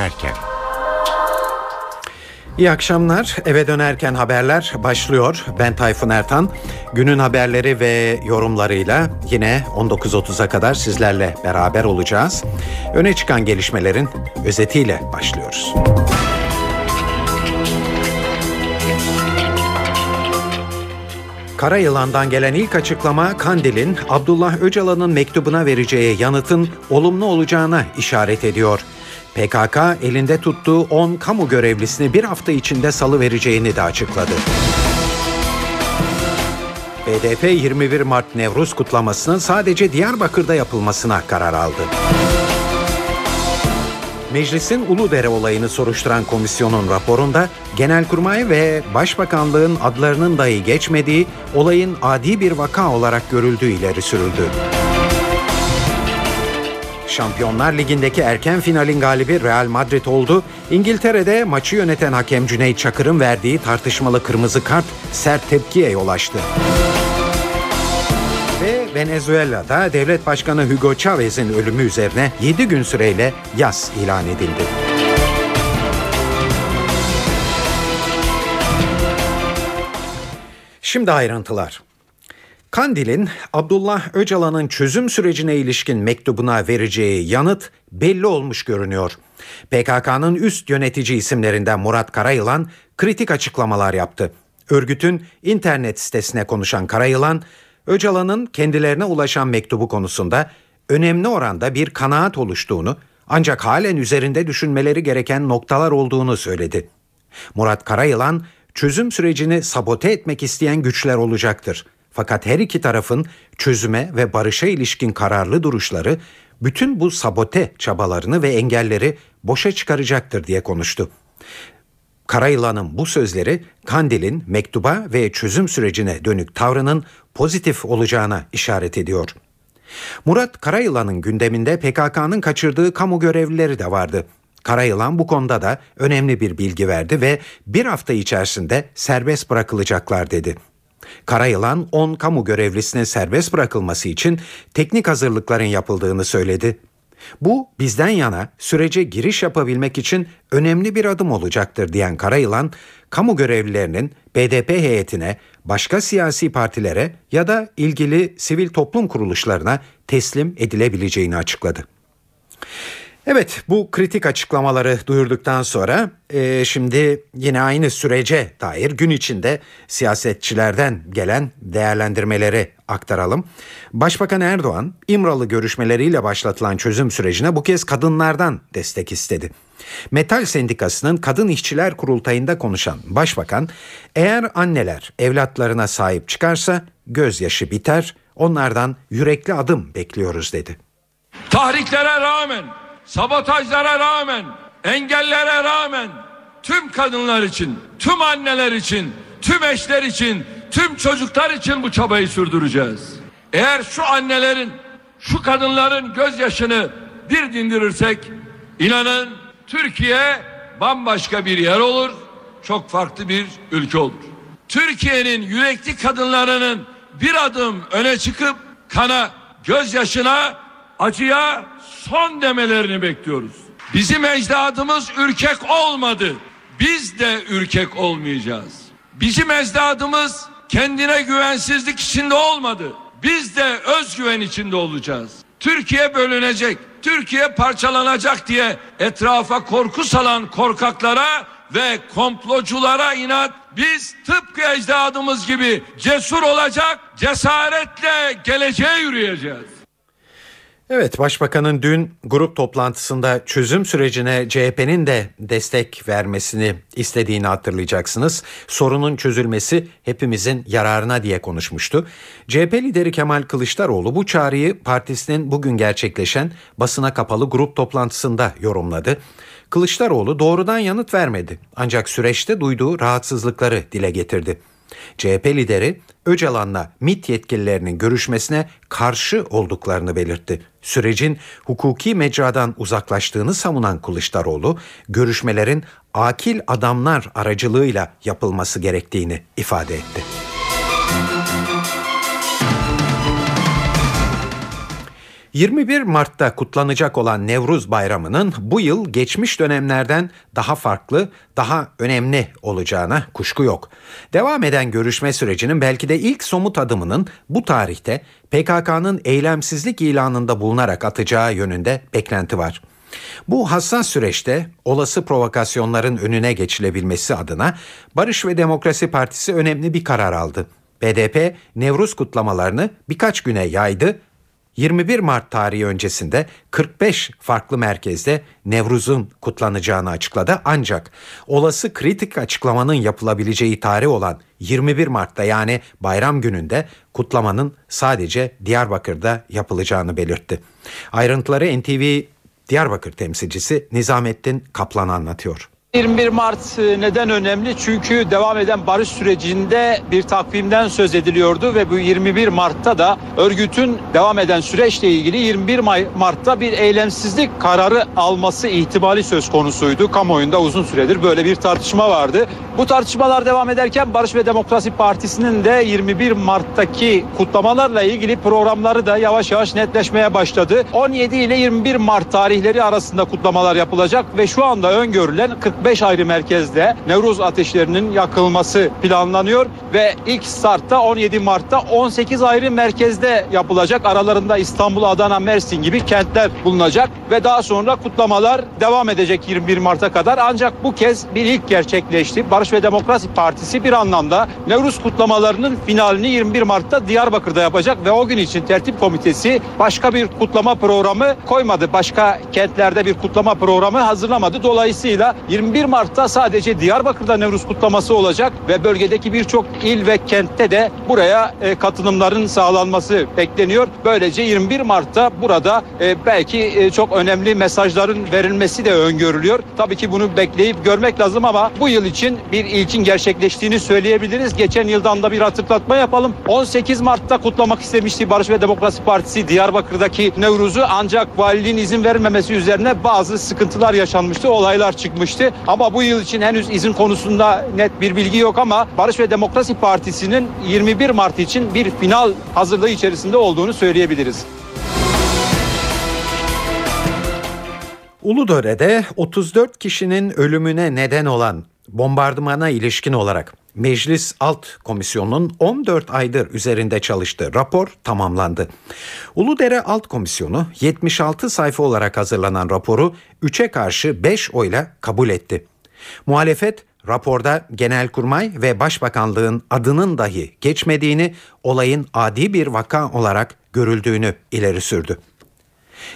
dönerken. İyi akşamlar. Eve dönerken haberler başlıyor. Ben Tayfun Ertan. Günün haberleri ve yorumlarıyla yine 19.30'a kadar sizlerle beraber olacağız. Öne çıkan gelişmelerin özetiyle başlıyoruz. Karayılan'dan gelen ilk açıklama Kandil'in Abdullah Öcalan'ın mektubuna vereceği yanıtın olumlu olacağına işaret ediyor. PKK elinde tuttuğu 10 kamu görevlisini bir hafta içinde salı vereceğini de açıkladı. BDP 21 Mart Nevruz kutlamasının sadece Diyarbakır'da yapılmasına karar aldı. Meclisin Uludere olayını soruşturan komisyonun raporunda Genelkurmay ve Başbakanlığın adlarının dahi geçmediği olayın adi bir vaka olarak görüldüğü ileri sürüldü. Şampiyonlar Ligi'ndeki erken finalin galibi Real Madrid oldu. İngiltere'de maçı yöneten hakem Cüneyt Çakır'ın verdiği tartışmalı kırmızı kart sert tepkiye yol açtı. Ve Venezuela'da devlet başkanı Hugo Chavez'in ölümü üzerine 7 gün süreyle yas ilan edildi. Şimdi ayrıntılar. Kandil'in Abdullah Öcalan'ın çözüm sürecine ilişkin mektubuna vereceği yanıt belli olmuş görünüyor. PKK'nın üst yönetici isimlerinden Murat Karayılan kritik açıklamalar yaptı. Örgütün internet sitesine konuşan Karayılan, Öcalan'ın kendilerine ulaşan mektubu konusunda önemli oranda bir kanaat oluştuğunu ancak halen üzerinde düşünmeleri gereken noktalar olduğunu söyledi. Murat Karayılan, çözüm sürecini sabote etmek isteyen güçler olacaktır. Fakat her iki tarafın çözüme ve barışa ilişkin kararlı duruşları bütün bu sabote çabalarını ve engelleri boşa çıkaracaktır diye konuştu. Karayılan'ın bu sözleri Kandil'in mektuba ve çözüm sürecine dönük tavrının pozitif olacağına işaret ediyor. Murat Karayılan'ın gündeminde PKK'nın kaçırdığı kamu görevlileri de vardı. Karayılan bu konuda da önemli bir bilgi verdi ve bir hafta içerisinde serbest bırakılacaklar dedi. Karayılan 10 kamu görevlisinin serbest bırakılması için teknik hazırlıkların yapıldığını söyledi. Bu bizden yana sürece giriş yapabilmek için önemli bir adım olacaktır diyen Karayılan, kamu görevlilerinin BDP heyetine, başka siyasi partilere ya da ilgili sivil toplum kuruluşlarına teslim edilebileceğini açıkladı. Evet bu kritik açıklamaları duyurduktan sonra e, şimdi yine aynı sürece dair gün içinde siyasetçilerden gelen değerlendirmeleri aktaralım. Başbakan Erdoğan İmralı görüşmeleriyle başlatılan çözüm sürecine bu kez kadınlardan destek istedi. Metal Sendikası'nın Kadın İşçiler Kurultayı'nda konuşan Başbakan, eğer anneler evlatlarına sahip çıkarsa gözyaşı biter, onlardan yürekli adım bekliyoruz dedi. Tahriklere rağmen sabotajlara rağmen, engellere rağmen tüm kadınlar için, tüm anneler için, tüm eşler için, tüm çocuklar için bu çabayı sürdüreceğiz. Eğer şu annelerin, şu kadınların gözyaşını bir dindirirsek inanın Türkiye bambaşka bir yer olur, çok farklı bir ülke olur. Türkiye'nin yürekli kadınlarının bir adım öne çıkıp kana, gözyaşına, acıya son demelerini bekliyoruz. Bizim ecdadımız ürkek olmadı. Biz de ürkek olmayacağız. Bizim ecdadımız kendine güvensizlik içinde olmadı. Biz de özgüven içinde olacağız. Türkiye bölünecek, Türkiye parçalanacak diye etrafa korku salan korkaklara ve komploculara inat biz tıpkı ecdadımız gibi cesur olacak, cesaretle geleceğe yürüyeceğiz. Evet, Başbakanın dün grup toplantısında çözüm sürecine CHP'nin de destek vermesini istediğini hatırlayacaksınız. Sorunun çözülmesi hepimizin yararına diye konuşmuştu. CHP lideri Kemal Kılıçdaroğlu bu çağrıyı partisinin bugün gerçekleşen basına kapalı grup toplantısında yorumladı. Kılıçdaroğlu doğrudan yanıt vermedi ancak süreçte duyduğu rahatsızlıkları dile getirdi. CHP lideri Öcalan'la MİT yetkililerinin görüşmesine karşı olduklarını belirtti. Sürecin hukuki mecradan uzaklaştığını savunan Kılıçdaroğlu, görüşmelerin akil adamlar aracılığıyla yapılması gerektiğini ifade etti. 21 Mart'ta kutlanacak olan Nevruz Bayramı'nın bu yıl geçmiş dönemlerden daha farklı, daha önemli olacağına kuşku yok. Devam eden görüşme sürecinin belki de ilk somut adımının bu tarihte PKK'nın eylemsizlik ilanında bulunarak atacağı yönünde beklenti var. Bu hassas süreçte olası provokasyonların önüne geçilebilmesi adına Barış ve Demokrasi Partisi önemli bir karar aldı. BDP Nevruz kutlamalarını birkaç güne yaydı 21 Mart tarihi öncesinde 45 farklı merkezde Nevruz'un kutlanacağını açıkladı. Ancak olası kritik açıklamanın yapılabileceği tarih olan 21 Mart'ta yani bayram gününde kutlamanın sadece Diyarbakır'da yapılacağını belirtti. Ayrıntıları NTV Diyarbakır temsilcisi Nizamettin Kaplan anlatıyor. 21 Mart e, neden önemli? Çünkü devam eden barış sürecinde bir takvimden söz ediliyordu ve bu 21 Mart'ta da örgütün devam eden süreçle ilgili 21 Mart'ta bir eylemsizlik kararı alması ihtimali söz konusuydu. Kamuoyunda uzun süredir böyle bir tartışma vardı. Bu tartışmalar devam ederken Barış ve Demokrasi Partisi'nin de 21 Mart'taki kutlamalarla ilgili programları da yavaş yavaş netleşmeye başladı. 17 ile 21 Mart tarihleri arasında kutlamalar yapılacak ve şu anda öngörülen 40 45 ayrı merkezde Nevruz ateşlerinin yakılması planlanıyor ve ilk startta 17 Mart'ta 18 ayrı merkezde yapılacak. Aralarında İstanbul, Adana, Mersin gibi kentler bulunacak ve daha sonra kutlamalar devam edecek 21 Mart'a kadar. Ancak bu kez bir ilk gerçekleşti. Barış ve Demokrasi Partisi bir anlamda Nevruz kutlamalarının finalini 21 Mart'ta Diyarbakır'da yapacak ve o gün için tertip komitesi başka bir kutlama programı koymadı. Başka kentlerde bir kutlama programı hazırlamadı. Dolayısıyla 20 21 Mart'ta sadece Diyarbakır'da Nevruz kutlaması olacak ve bölgedeki birçok il ve kentte de buraya e, katılımların sağlanması bekleniyor. Böylece 21 Mart'ta burada e, belki e, çok önemli mesajların verilmesi de öngörülüyor. Tabii ki bunu bekleyip görmek lazım ama bu yıl için bir ilkin gerçekleştiğini söyleyebiliriz. Geçen yıldan da bir hatırlatma yapalım. 18 Mart'ta kutlamak istemişti Barış ve Demokrasi Partisi Diyarbakır'daki Nevruz'u ancak valiliğin izin vermemesi üzerine bazı sıkıntılar yaşanmıştı, olaylar çıkmıştı. Ama bu yıl için henüz izin konusunda net bir bilgi yok ama Barış ve Demokrasi Partisi'nin 21 Mart için bir final hazırlığı içerisinde olduğunu söyleyebiliriz. Uludöre'de 34 kişinin ölümüne neden olan bombardımana ilişkin olarak Meclis Alt Komisyonu'nun 14 aydır üzerinde çalıştığı rapor tamamlandı. Uludere Alt Komisyonu 76 sayfa olarak hazırlanan raporu 3'e karşı 5 oyla kabul etti. Muhalefet raporda Genelkurmay ve Başbakanlığın adının dahi geçmediğini, olayın adi bir vaka olarak görüldüğünü ileri sürdü.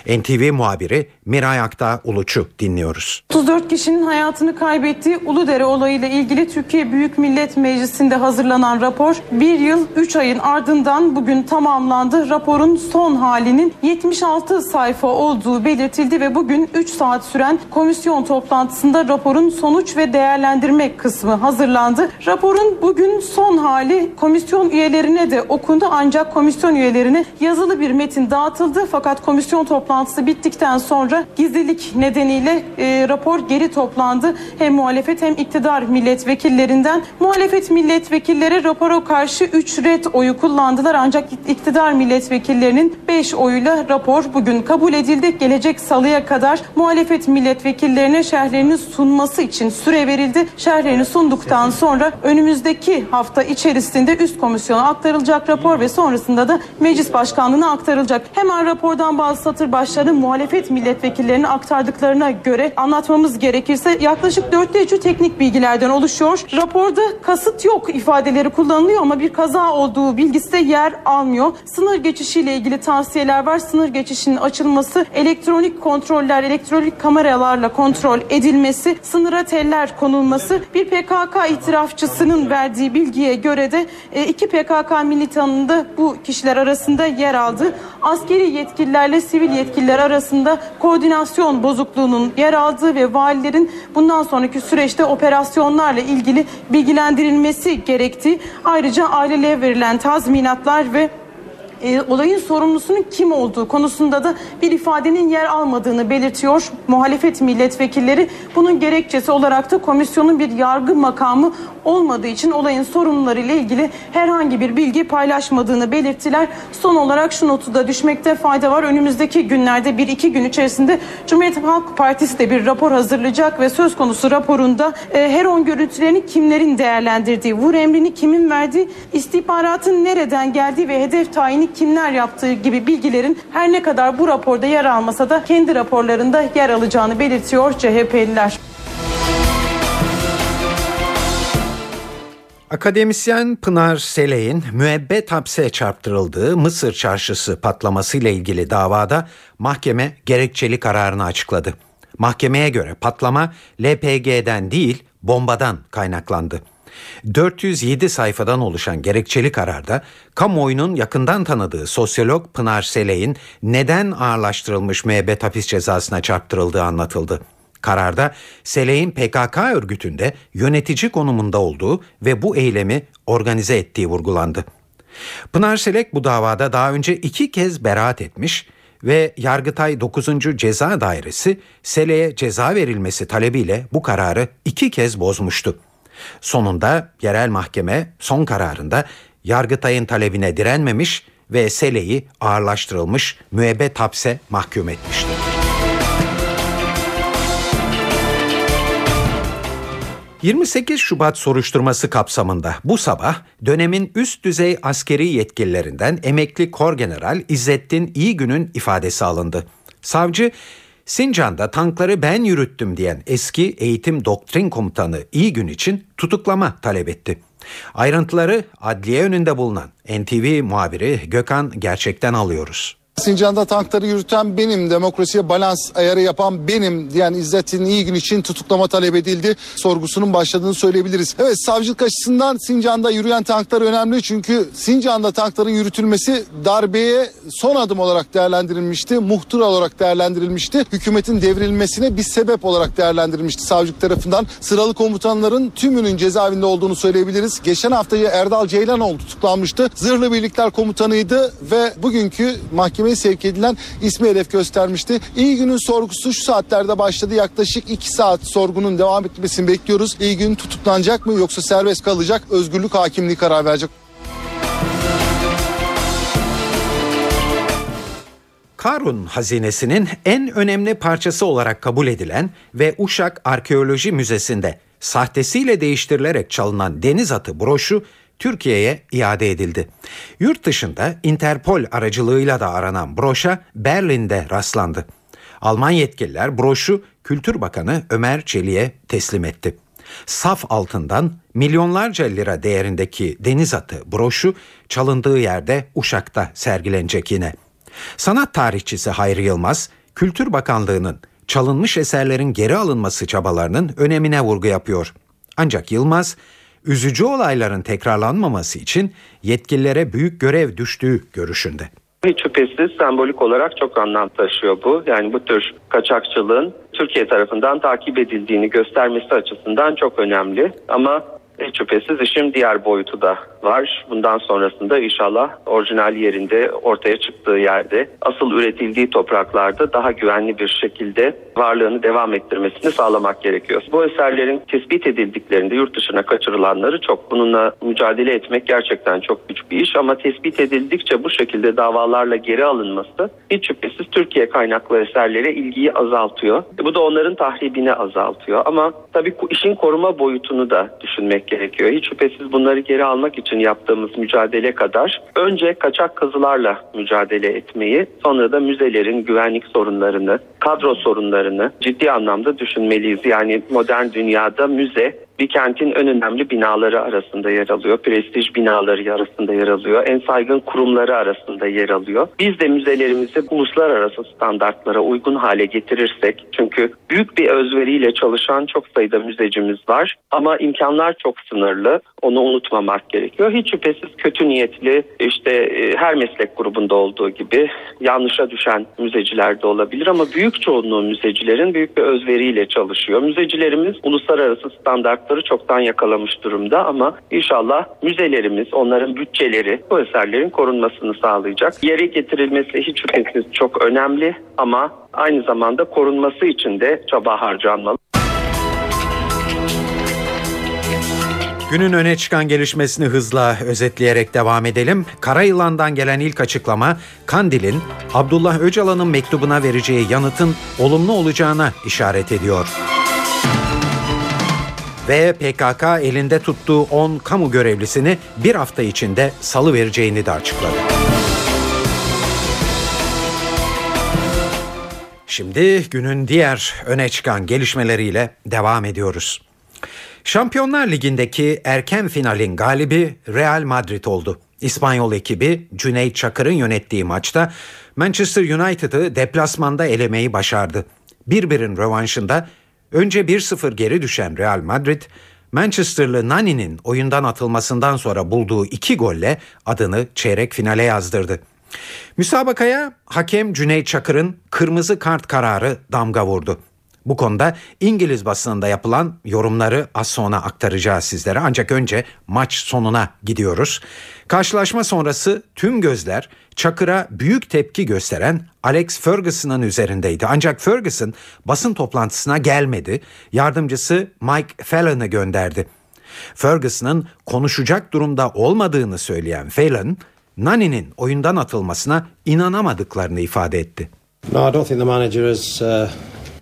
NTV muhabiri Miray Akta Uluç'u dinliyoruz. 34 kişinin hayatını kaybettiği Uludere olayıyla ilgili Türkiye Büyük Millet Meclisi'nde hazırlanan rapor bir yıl 3 ayın ardından bugün tamamlandı. Raporun son halinin 76 sayfa olduğu belirtildi ve bugün 3 saat süren komisyon toplantısında raporun sonuç ve değerlendirme kısmı hazırlandı. Raporun bugün son hali komisyon üyelerine de okundu ancak komisyon üyelerine yazılı bir metin dağıtıldı fakat komisyon toplantısı bittikten sonra gizlilik nedeniyle e, rapor geri toplandı. Hem muhalefet hem iktidar milletvekillerinden. Muhalefet milletvekilleri rapora karşı 3 red oyu kullandılar ancak iktidar milletvekillerinin 5 oyuyla rapor bugün kabul edildi. Gelecek salıya kadar muhalefet milletvekillerine şerhlerini sunması için süre verildi. Şerhlerini sunduktan sonra önümüzdeki hafta içerisinde üst komisyona aktarılacak rapor ve sonrasında da meclis başkanlığına aktarılacak. Hemen rapordan bazı satır başlarını muhalefet milletvekillerine aktardıklarına göre anlatmamız gerekirse yaklaşık dörtte üçü teknik bilgilerden oluşuyor. Raporda kasıt yok ifadeleri kullanılıyor ama bir kaza olduğu bilgisi de yer almıyor. Sınır geçişiyle ilgili tavsiyeler var. Sınır geçişinin açılması, elektronik kontroller, elektronik kameralarla kontrol edilmesi, sınıra teller konulması, bir PKK itirafçısının verdiği bilgiye göre de e, iki PKK militanında bu kişiler arasında yer aldı. Askeri yetkililerle sivil yetkililer arasında koordinasyon bozukluğunun yer aldığı ve valilerin bundan sonraki süreçte operasyonlarla ilgili bilgilendirilmesi gerektiği, ayrıca ailelere verilen tazminatlar ve e, olayın sorumlusunun kim olduğu konusunda da bir ifadenin yer almadığını belirtiyor. Muhalefet milletvekilleri bunun gerekçesi olarak da komisyonun bir yargı makamı olmadığı için olayın sorumluları ile ilgili herhangi bir bilgi paylaşmadığını belirttiler. Son olarak şu notu da düşmekte fayda var. Önümüzdeki günlerde bir iki gün içerisinde Cumhuriyet Halk Partisi de bir rapor hazırlayacak ve söz konusu raporunda e, Heron görüntülerini kimlerin değerlendirdiği, vur emrini kimin verdiği, istihbaratın nereden geldiği ve hedef tayini kimler yaptığı gibi bilgilerin her ne kadar bu raporda yer almasa da kendi raporlarında yer alacağını belirtiyor CHP'liler. Akademisyen Pınar Seley'in müebbet hapse çarptırıldığı Mısır çarşısı patlamasıyla ilgili davada mahkeme gerekçeli kararını açıkladı. Mahkemeye göre patlama LPG'den değil bombadan kaynaklandı. 407 sayfadan oluşan gerekçeli kararda kamuoyunun yakından tanıdığı sosyolog Pınar Seley'in neden ağırlaştırılmış müebbet hapis cezasına çarptırıldığı anlatıldı. Kararda Seley'in PKK örgütünde yönetici konumunda olduğu ve bu eylemi organize ettiği vurgulandı. Pınar Selek bu davada daha önce iki kez beraat etmiş ve Yargıtay 9. Ceza Dairesi Selek'e ceza verilmesi talebiyle bu kararı iki kez bozmuştu. Sonunda yerel mahkeme son kararında Yargıtay'ın talebine direnmemiş ve Selek'i ağırlaştırılmış müebbet hapse mahkum etmişti. ...28 Şubat soruşturması kapsamında bu sabah dönemin üst düzey askeri yetkililerinden emekli Korgeneral İzzettin İyigün'ün ifadesi alındı. Savcı Sincan'da tankları ben yürüttüm diyen eski eğitim doktrin komutanı İyigün için tutuklama talep etti. Ayrıntıları adliye önünde bulunan NTV muhabiri Gökhan Gerçek'ten alıyoruz. Sincan'da tankları yürüten benim, demokrasiye balans ayarı yapan benim diyen İzzettin iyi gün için tutuklama talep edildi. Sorgusunun başladığını söyleyebiliriz. Evet savcılık açısından Sincan'da yürüyen tanklar önemli çünkü Sincan'da tankların yürütülmesi darbeye son adım olarak değerlendirilmişti. Muhtur olarak değerlendirilmişti. Hükümetin devrilmesine bir sebep olarak değerlendirilmişti savcılık tarafından. Sıralı komutanların tümünün cezaevinde olduğunu söyleyebiliriz. Geçen haftayı Erdal Ceylanoğlu tutuklanmıştı. Zırhlı Birlikler Komutanıydı ve bugünkü mahkeme mahkemeye sevk edilen ismi hedef göstermişti. İyi günün sorgusu şu saatlerde başladı. Yaklaşık 2 saat sorgunun devam etmesini bekliyoruz. İyi gün tutuklanacak mı yoksa serbest kalacak? Özgürlük hakimliği karar verecek. Karun hazinesinin en önemli parçası olarak kabul edilen ve Uşak Arkeoloji Müzesi'nde sahtesiyle değiştirilerek çalınan deniz atı broşu Türkiye'ye iade edildi. Yurt dışında Interpol aracılığıyla da aranan broşa Berlin'de rastlandı. Alman yetkililer broşu Kültür Bakanı Ömer Çelik'e teslim etti. Saf altından milyonlarca lira değerindeki deniz atı broşu çalındığı yerde Uşak'ta sergilenecek yine. Sanat tarihçisi Hayri Yılmaz, Kültür Bakanlığı'nın çalınmış eserlerin geri alınması çabalarının önemine vurgu yapıyor. Ancak Yılmaz, üzücü olayların tekrarlanmaması için yetkililere büyük görev düştüğü görüşünde. Hiç şüphesiz sembolik olarak çok anlam taşıyor bu. Yani bu tür kaçakçılığın Türkiye tarafından takip edildiğini göstermesi açısından çok önemli. Ama hiç şüphesiz işin diğer boyutu da var. Bundan sonrasında inşallah orijinal yerinde ortaya çıktığı yerde asıl üretildiği topraklarda daha güvenli bir şekilde varlığını devam ettirmesini sağlamak gerekiyor. Bu eserlerin tespit edildiklerinde yurt dışına kaçırılanları çok. Bununla mücadele etmek gerçekten çok güç bir iş ama tespit edildikçe bu şekilde davalarla geri alınması hiç şüphesiz Türkiye kaynaklı eserlere ilgiyi azaltıyor. Bu da onların tahribini azaltıyor ama tabii işin koruma boyutunu da düşünmek gerekiyor. Hiç şüphesiz bunları geri almak için yaptığımız mücadele kadar önce kaçak kazılarla mücadele etmeyi, sonra da müzelerin güvenlik sorunlarını, kadro sorunlarını ciddi anlamda düşünmeliyiz. Yani modern dünyada müze bir kentin en önemli binaları arasında yer alıyor. Prestij binaları arasında yer alıyor. En saygın kurumları arasında yer alıyor. Biz de müzelerimizi uluslararası standartlara uygun hale getirirsek çünkü büyük bir özveriyle çalışan çok sayıda müzecimiz var ama imkanlar çok sınırlı. Onu unutmamak gerekiyor. Hiç şüphesiz kötü niyetli işte e, her meslek grubunda olduğu gibi yanlışa düşen müzeciler de olabilir ama büyük çoğunluğu müzecilerin büyük bir özveriyle çalışıyor. Müzecilerimiz uluslararası standart fiyatları çoktan yakalamış durumda ama inşallah müzelerimiz, onların bütçeleri bu eserlerin korunmasını sağlayacak. Yere getirilmesi hiç şüphesiz çok önemli ama aynı zamanda korunması için de çaba harcanmalı. Günün öne çıkan gelişmesini hızla özetleyerek devam edelim. Karayılan'dan gelen ilk açıklama Kandil'in Abdullah Öcalan'ın mektubuna vereceği yanıtın olumlu olacağına işaret ediyor. Ve PKK elinde tuttuğu 10 kamu görevlisini bir hafta içinde salı vereceğini de açıkladı. Şimdi günün diğer öne çıkan gelişmeleriyle devam ediyoruz. Şampiyonlar Ligi'ndeki erken finalin galibi Real Madrid oldu. İspanyol ekibi Cüneyt Çakır'ın yönettiği maçta Manchester United'ı deplasmanda elemeyi başardı. Birbirin rövanşında önce 1-0 geri düşen Real Madrid, Manchesterlı Nani'nin oyundan atılmasından sonra bulduğu iki golle adını çeyrek finale yazdırdı. Müsabakaya hakem Cüneyt Çakır'ın kırmızı kart kararı damga vurdu. Bu konuda İngiliz basınında yapılan yorumları az sonra aktaracağız sizlere. Ancak önce maç sonuna gidiyoruz. Karşılaşma sonrası tüm gözler Çakır'a büyük tepki gösteren Alex Ferguson'ın üzerindeydi. Ancak Ferguson basın toplantısına gelmedi. Yardımcısı Mike Fallon'ı gönderdi. Ferguson'ın konuşacak durumda olmadığını söyleyen Fallon, Nani'nin oyundan atılmasına inanamadıklarını ifade etti. No, I don't think the manager is. Uh,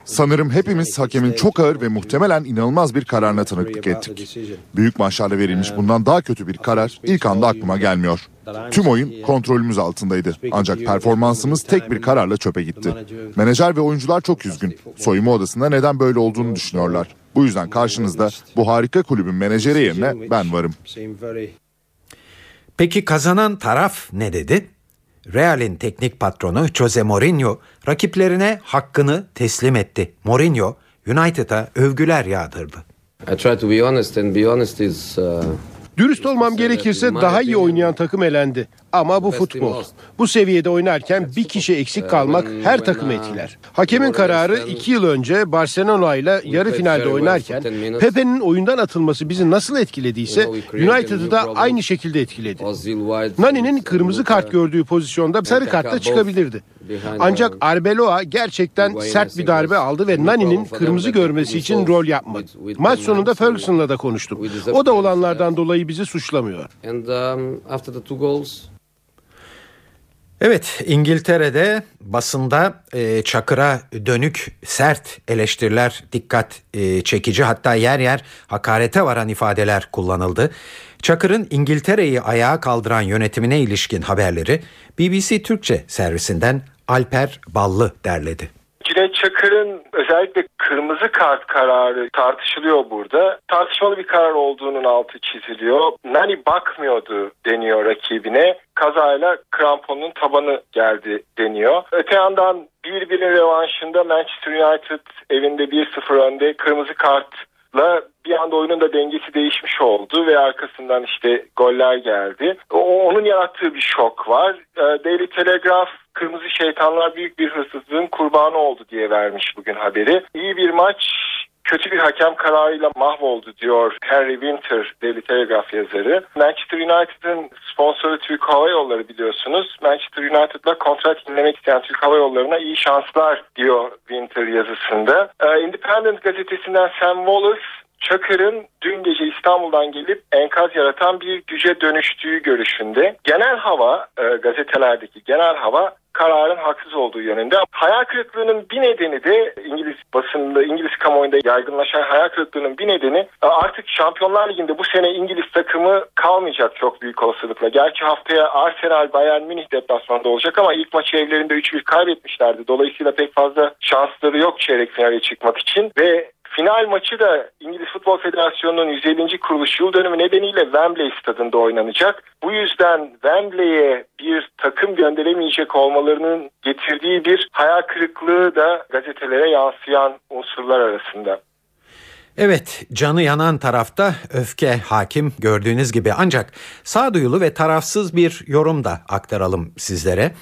Sanırım hepimiz hakemin çok ağır ve muhtemelen inanılmaz bir kararına tanıklık ettik. Büyük maçlarda verilmiş bundan daha kötü bir karar ilk anda aklıma gelmiyor. Tüm oyun kontrolümüz altındaydı. Ancak performansımız tek bir kararla çöpe gitti. Menajer ve oyuncular çok üzgün. Soyunma odasında neden böyle olduğunu düşünüyorlar. Bu yüzden karşınızda bu harika kulübün menajeri yerine ben varım. Peki kazanan taraf ne dedi? Real'in teknik patronu Jose Mourinho rakiplerine hakkını teslim etti. Mourinho United'a övgüler yağdırdı. I try to be honest and be honest is uh, dürüst olmam gerekirse daha iyi oynayan takım elendi. Ama bu futbol. Bu seviyede oynarken bir kişi eksik kalmak her takımı etkiler. Hakemin kararı iki yıl önce Barcelona ile yarı finalde oynarken Pepe'nin oyundan atılması bizi nasıl etkilediyse United'ı da aynı şekilde etkiledi. Nani'nin kırmızı kart gördüğü pozisyonda sarı kartla çıkabilirdi. Ancak Arbeloa gerçekten sert bir darbe aldı ve Nani'nin kırmızı görmesi için rol yapmadı. Maç sonunda Ferguson'la da konuştum. O da olanlardan dolayı bizi suçlamıyor. Evet İngiltere'de basında e, Çakır'a dönük sert eleştiriler dikkat e, çekici hatta yer yer hakarete varan ifadeler kullanıldı. Çakır'ın İngiltere'yi ayağa kaldıran yönetimine ilişkin haberleri BBC Türkçe servisinden Alper Ballı derledi. Cüneyt Çakır'ın özellikle kırmızı kart kararı tartışılıyor burada. Tartışmalı bir karar olduğunun altı çiziliyor. Nani bakmıyordu deniyor rakibine. Kazayla kramponun tabanı geldi deniyor. Öte yandan bir birin revanşında Manchester United evinde 1-0 önde kırmızı kartla bir anda oyunun da dengesi değişmiş oldu ve arkasından işte goller geldi. O, onun yarattığı bir şok var. Ee, Daily Telegraph Kırmızı Şeytanlar büyük bir hırsızlığın kurbanı oldu diye vermiş bugün haberi. İyi bir maç kötü bir hakem kararıyla mahvoldu diyor Harry Winter Daily Telegraph yazarı. Manchester United'ın sponsoru Türk Hava Yolları biliyorsunuz. Manchester United'la kontrat yenilemek isteyen Türk Hava Yolları'na iyi şanslar diyor Winter yazısında. Ee, Independent gazetesinden Sam Wallace Çakır'ın dün gece İstanbul'dan gelip enkaz yaratan bir güce dönüştüğü görüşünde. Genel hava, e, gazetelerdeki genel hava kararın haksız olduğu yönünde. Hayal kırıklığının bir nedeni de İngiliz basında, İngiliz kamuoyunda yaygınlaşan hayal kırıklığının bir nedeni e, artık Şampiyonlar Ligi'nde bu sene İngiliz takımı kalmayacak çok büyük olasılıkla. Gerçi haftaya Arsenal Bayern Münih deplasmanda olacak ama ilk maçı evlerinde 3-1 kaybetmişlerdi. Dolayısıyla pek fazla şansları yok çeyrek finale çıkmak için ve Final maçı da İngiliz Futbol Federasyonu'nun 150. kuruluş yıl dönümü nedeniyle Wembley stadında oynanacak. Bu yüzden Wembley'e bir takım gönderemeyecek olmalarının getirdiği bir hayal kırıklığı da gazetelere yansıyan unsurlar arasında. Evet canı yanan tarafta öfke hakim gördüğünüz gibi ancak sağduyulu ve tarafsız bir yorum da aktaralım sizlere.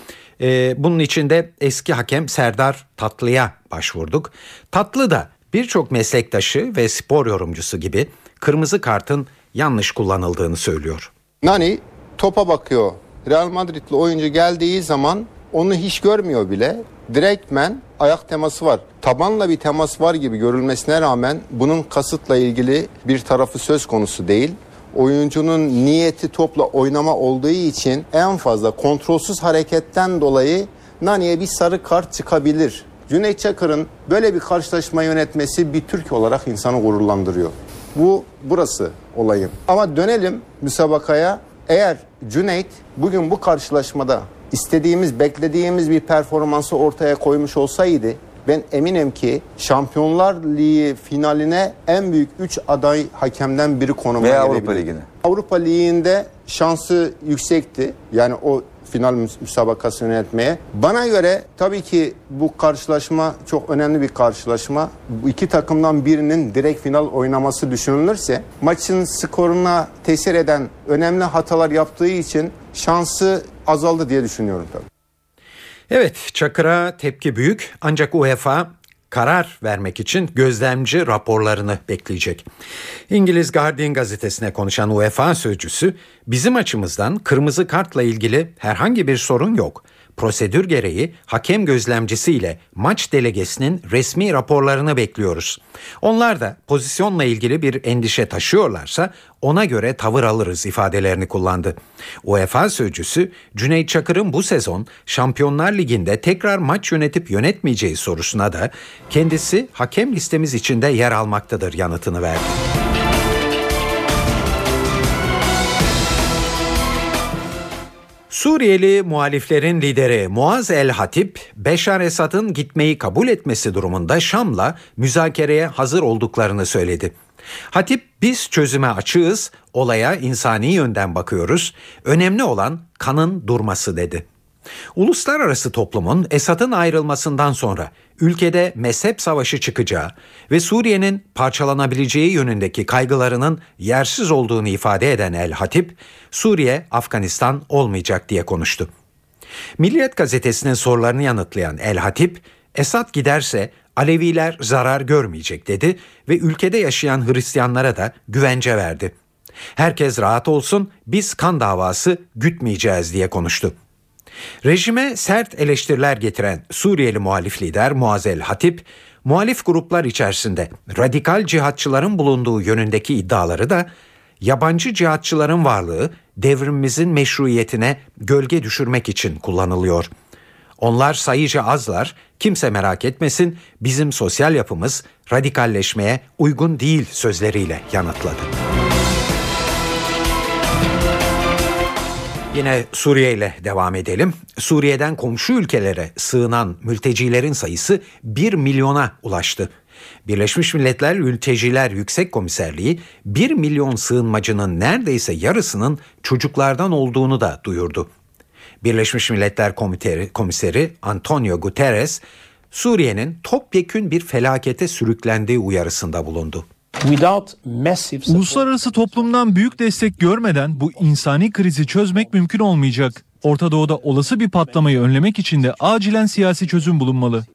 Ee, bunun için de eski hakem Serdar Tatlı'ya başvurduk. Tatlı da birçok meslektaşı ve spor yorumcusu gibi kırmızı kartın yanlış kullanıldığını söylüyor. Nani topa bakıyor. Real Madrid'li oyuncu geldiği zaman onu hiç görmüyor bile. Direktmen ayak teması var. Tabanla bir temas var gibi görülmesine rağmen bunun kasıtla ilgili bir tarafı söz konusu değil. Oyuncunun niyeti topla oynama olduğu için en fazla kontrolsüz hareketten dolayı Nani'ye bir sarı kart çıkabilir. Cüneyt Çakır'ın böyle bir karşılaşma yönetmesi bir Türk olarak insanı gururlandırıyor. Bu burası olayım. Ama dönelim müsabakaya. Eğer Cüneyt bugün bu karşılaşmada istediğimiz, beklediğimiz bir performansı ortaya koymuş olsaydı ben eminim ki Şampiyonlar Ligi finaline en büyük 3 aday hakemden biri konumuna Veya. Avrupa Ligi'ne. Avrupa Ligi'nde şansı yüksekti. Yani o final müs- müsabakası yönetmeye. Bana göre tabii ki bu karşılaşma çok önemli bir karşılaşma. Bu iki takımdan birinin direkt final oynaması düşünülürse maçın skoruna tesir eden önemli hatalar yaptığı için şansı azaldı diye düşünüyorum tabii. Evet Çakır'a tepki büyük ancak UEFA karar vermek için gözlemci raporlarını bekleyecek. İngiliz Guardian gazetesine konuşan UEFA sözcüsü bizim açımızdan kırmızı kartla ilgili herhangi bir sorun yok. Prosedür gereği hakem gözlemcisiyle maç delegesinin resmi raporlarını bekliyoruz. Onlar da pozisyonla ilgili bir endişe taşıyorlarsa ona göre tavır alırız ifadelerini kullandı. UEFA sözcüsü Cüneyt Çakır'ın bu sezon Şampiyonlar Ligi'nde tekrar maç yönetip yönetmeyeceği sorusuna da kendisi hakem listemiz içinde yer almaktadır yanıtını verdi. Suriyeli muhaliflerin lideri Muaz El Hatip, Beşar Esad'ın gitmeyi kabul etmesi durumunda Şam'la müzakereye hazır olduklarını söyledi. Hatip biz çözüme açığız, olaya insani yönden bakıyoruz, önemli olan kanın durması dedi. Uluslararası toplumun Esad'ın ayrılmasından sonra ülkede mezhep savaşı çıkacağı ve Suriye'nin parçalanabileceği yönündeki kaygılarının yersiz olduğunu ifade eden El Hatip, Suriye Afganistan olmayacak diye konuştu. Milliyet gazetesinin sorularını yanıtlayan El Hatip, Esad giderse Aleviler zarar görmeyecek dedi ve ülkede yaşayan Hristiyanlara da güvence verdi. Herkes rahat olsun, biz kan davası gütmeyeceğiz diye konuştu. Rejime sert eleştiriler getiren Suriyeli muhalif lider Muazel Hatip, muhalif gruplar içerisinde radikal cihatçıların bulunduğu yönündeki iddiaları da yabancı cihatçıların varlığı devrimimizin meşruiyetine gölge düşürmek için kullanılıyor. Onlar sayıca azlar, kimse merak etmesin, bizim sosyal yapımız radikalleşmeye uygun değil sözleriyle yanıtladı. Yine Suriye ile devam edelim. Suriye'den komşu ülkelere sığınan mültecilerin sayısı 1 milyona ulaştı. Birleşmiş Milletler Mülteciler Yüksek Komiserliği 1 milyon sığınmacının neredeyse yarısının çocuklardan olduğunu da duyurdu. Birleşmiş Milletler Komiteri, Komiseri Antonio Guterres, Suriye'nin topyekün bir felakete sürüklendiği uyarısında bulundu. Uluslararası toplumdan büyük destek görmeden bu insani krizi çözmek mümkün olmayacak. Orta Doğu'da olası bir patlamayı önlemek için de acilen siyasi çözüm bulunmalı.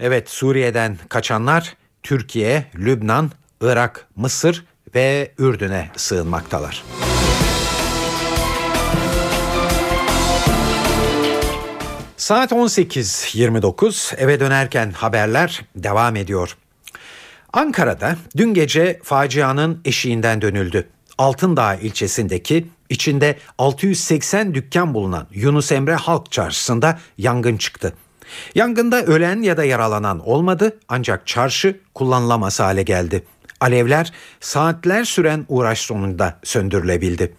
Evet Suriye'den kaçanlar Türkiye, Lübnan, Irak, Mısır ve Ürdün'e sığınmaktalar. Saat 18.29 eve dönerken haberler devam ediyor. Ankara'da dün gece facianın eşiğinden dönüldü. Altındağ ilçesindeki içinde 680 dükkan bulunan Yunus Emre Halk Çarşısı'nda yangın çıktı. Yangında ölen ya da yaralanan olmadı ancak çarşı kullanılamaz hale geldi. Alevler saatler süren uğraş sonunda söndürülebildi.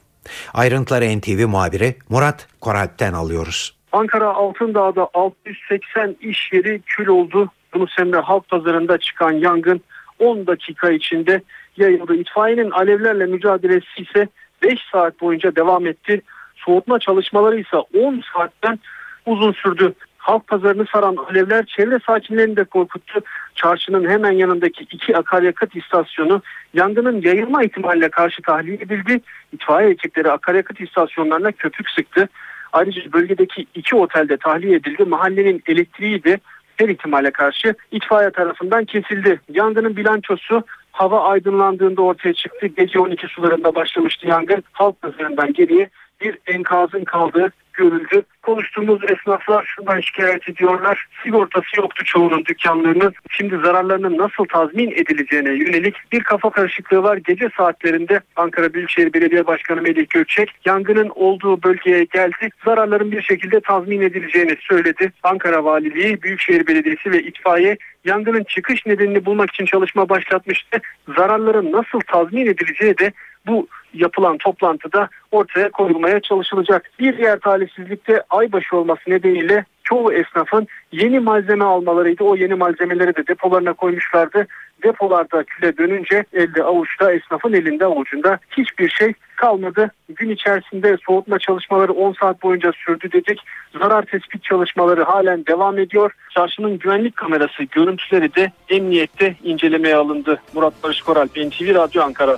Ayrıntıları NTV muhabiri Murat Koralp'ten alıyoruz. Ankara Altındağ'da 680 iş yeri kül oldu. Yunus Emre Halk Pazarı'nda çıkan yangın 10 dakika içinde yayıldı. İtfaiyenin alevlerle mücadelesi ise 5 saat boyunca devam etti. Soğutma çalışmaları ise 10 saatten uzun sürdü. Halk pazarını saran alevler çevre sakinlerini de korkuttu. Çarşının hemen yanındaki iki akaryakıt istasyonu yangının yayılma ihtimaline karşı tahliye edildi. İtfaiye ekipleri akaryakıt istasyonlarına köpük sıktı. Ayrıca bölgedeki iki otelde tahliye edildi. Mahallenin elektriği de her ihtimale karşı itfaiye tarafından kesildi. Yangının bilançosu hava aydınlandığında ortaya çıktı. Gece 12 sularında başlamıştı yangın. Halk pazarından geriye bir enkazın kaldığı görüldü. Konuştuğumuz esnaflar şundan şikayet ediyorlar. Sigortası yoktu çoğunun dükkanlarının. Şimdi zararlarının nasıl tazmin edileceğine yönelik bir kafa karışıklığı var. Gece saatlerinde Ankara Büyükşehir Belediye Başkanı Melih Gökçek yangının olduğu bölgeye geldi. Zararların bir şekilde tazmin edileceğini söyledi. Ankara Valiliği, Büyükşehir Belediyesi ve itfaiye yangının çıkış nedenini bulmak için çalışma başlatmıştı. Zararların nasıl tazmin edileceği de bu yapılan toplantıda ortaya koyulmaya çalışılacak. Bir diğer talihsizlikte aybaşı olması nedeniyle çoğu esnafın yeni malzeme almalarıydı. O yeni malzemeleri de depolarına koymuşlardı. Depolarda küle dönünce elde avuçta esnafın elinde avucunda hiçbir şey kalmadı. Gün içerisinde soğutma çalışmaları 10 saat boyunca sürdü dedik. Zarar tespit çalışmaları halen devam ediyor. Çarşının güvenlik kamerası görüntüleri de emniyette incelemeye alındı. Murat Barış Koral, NTV Radyo Ankara.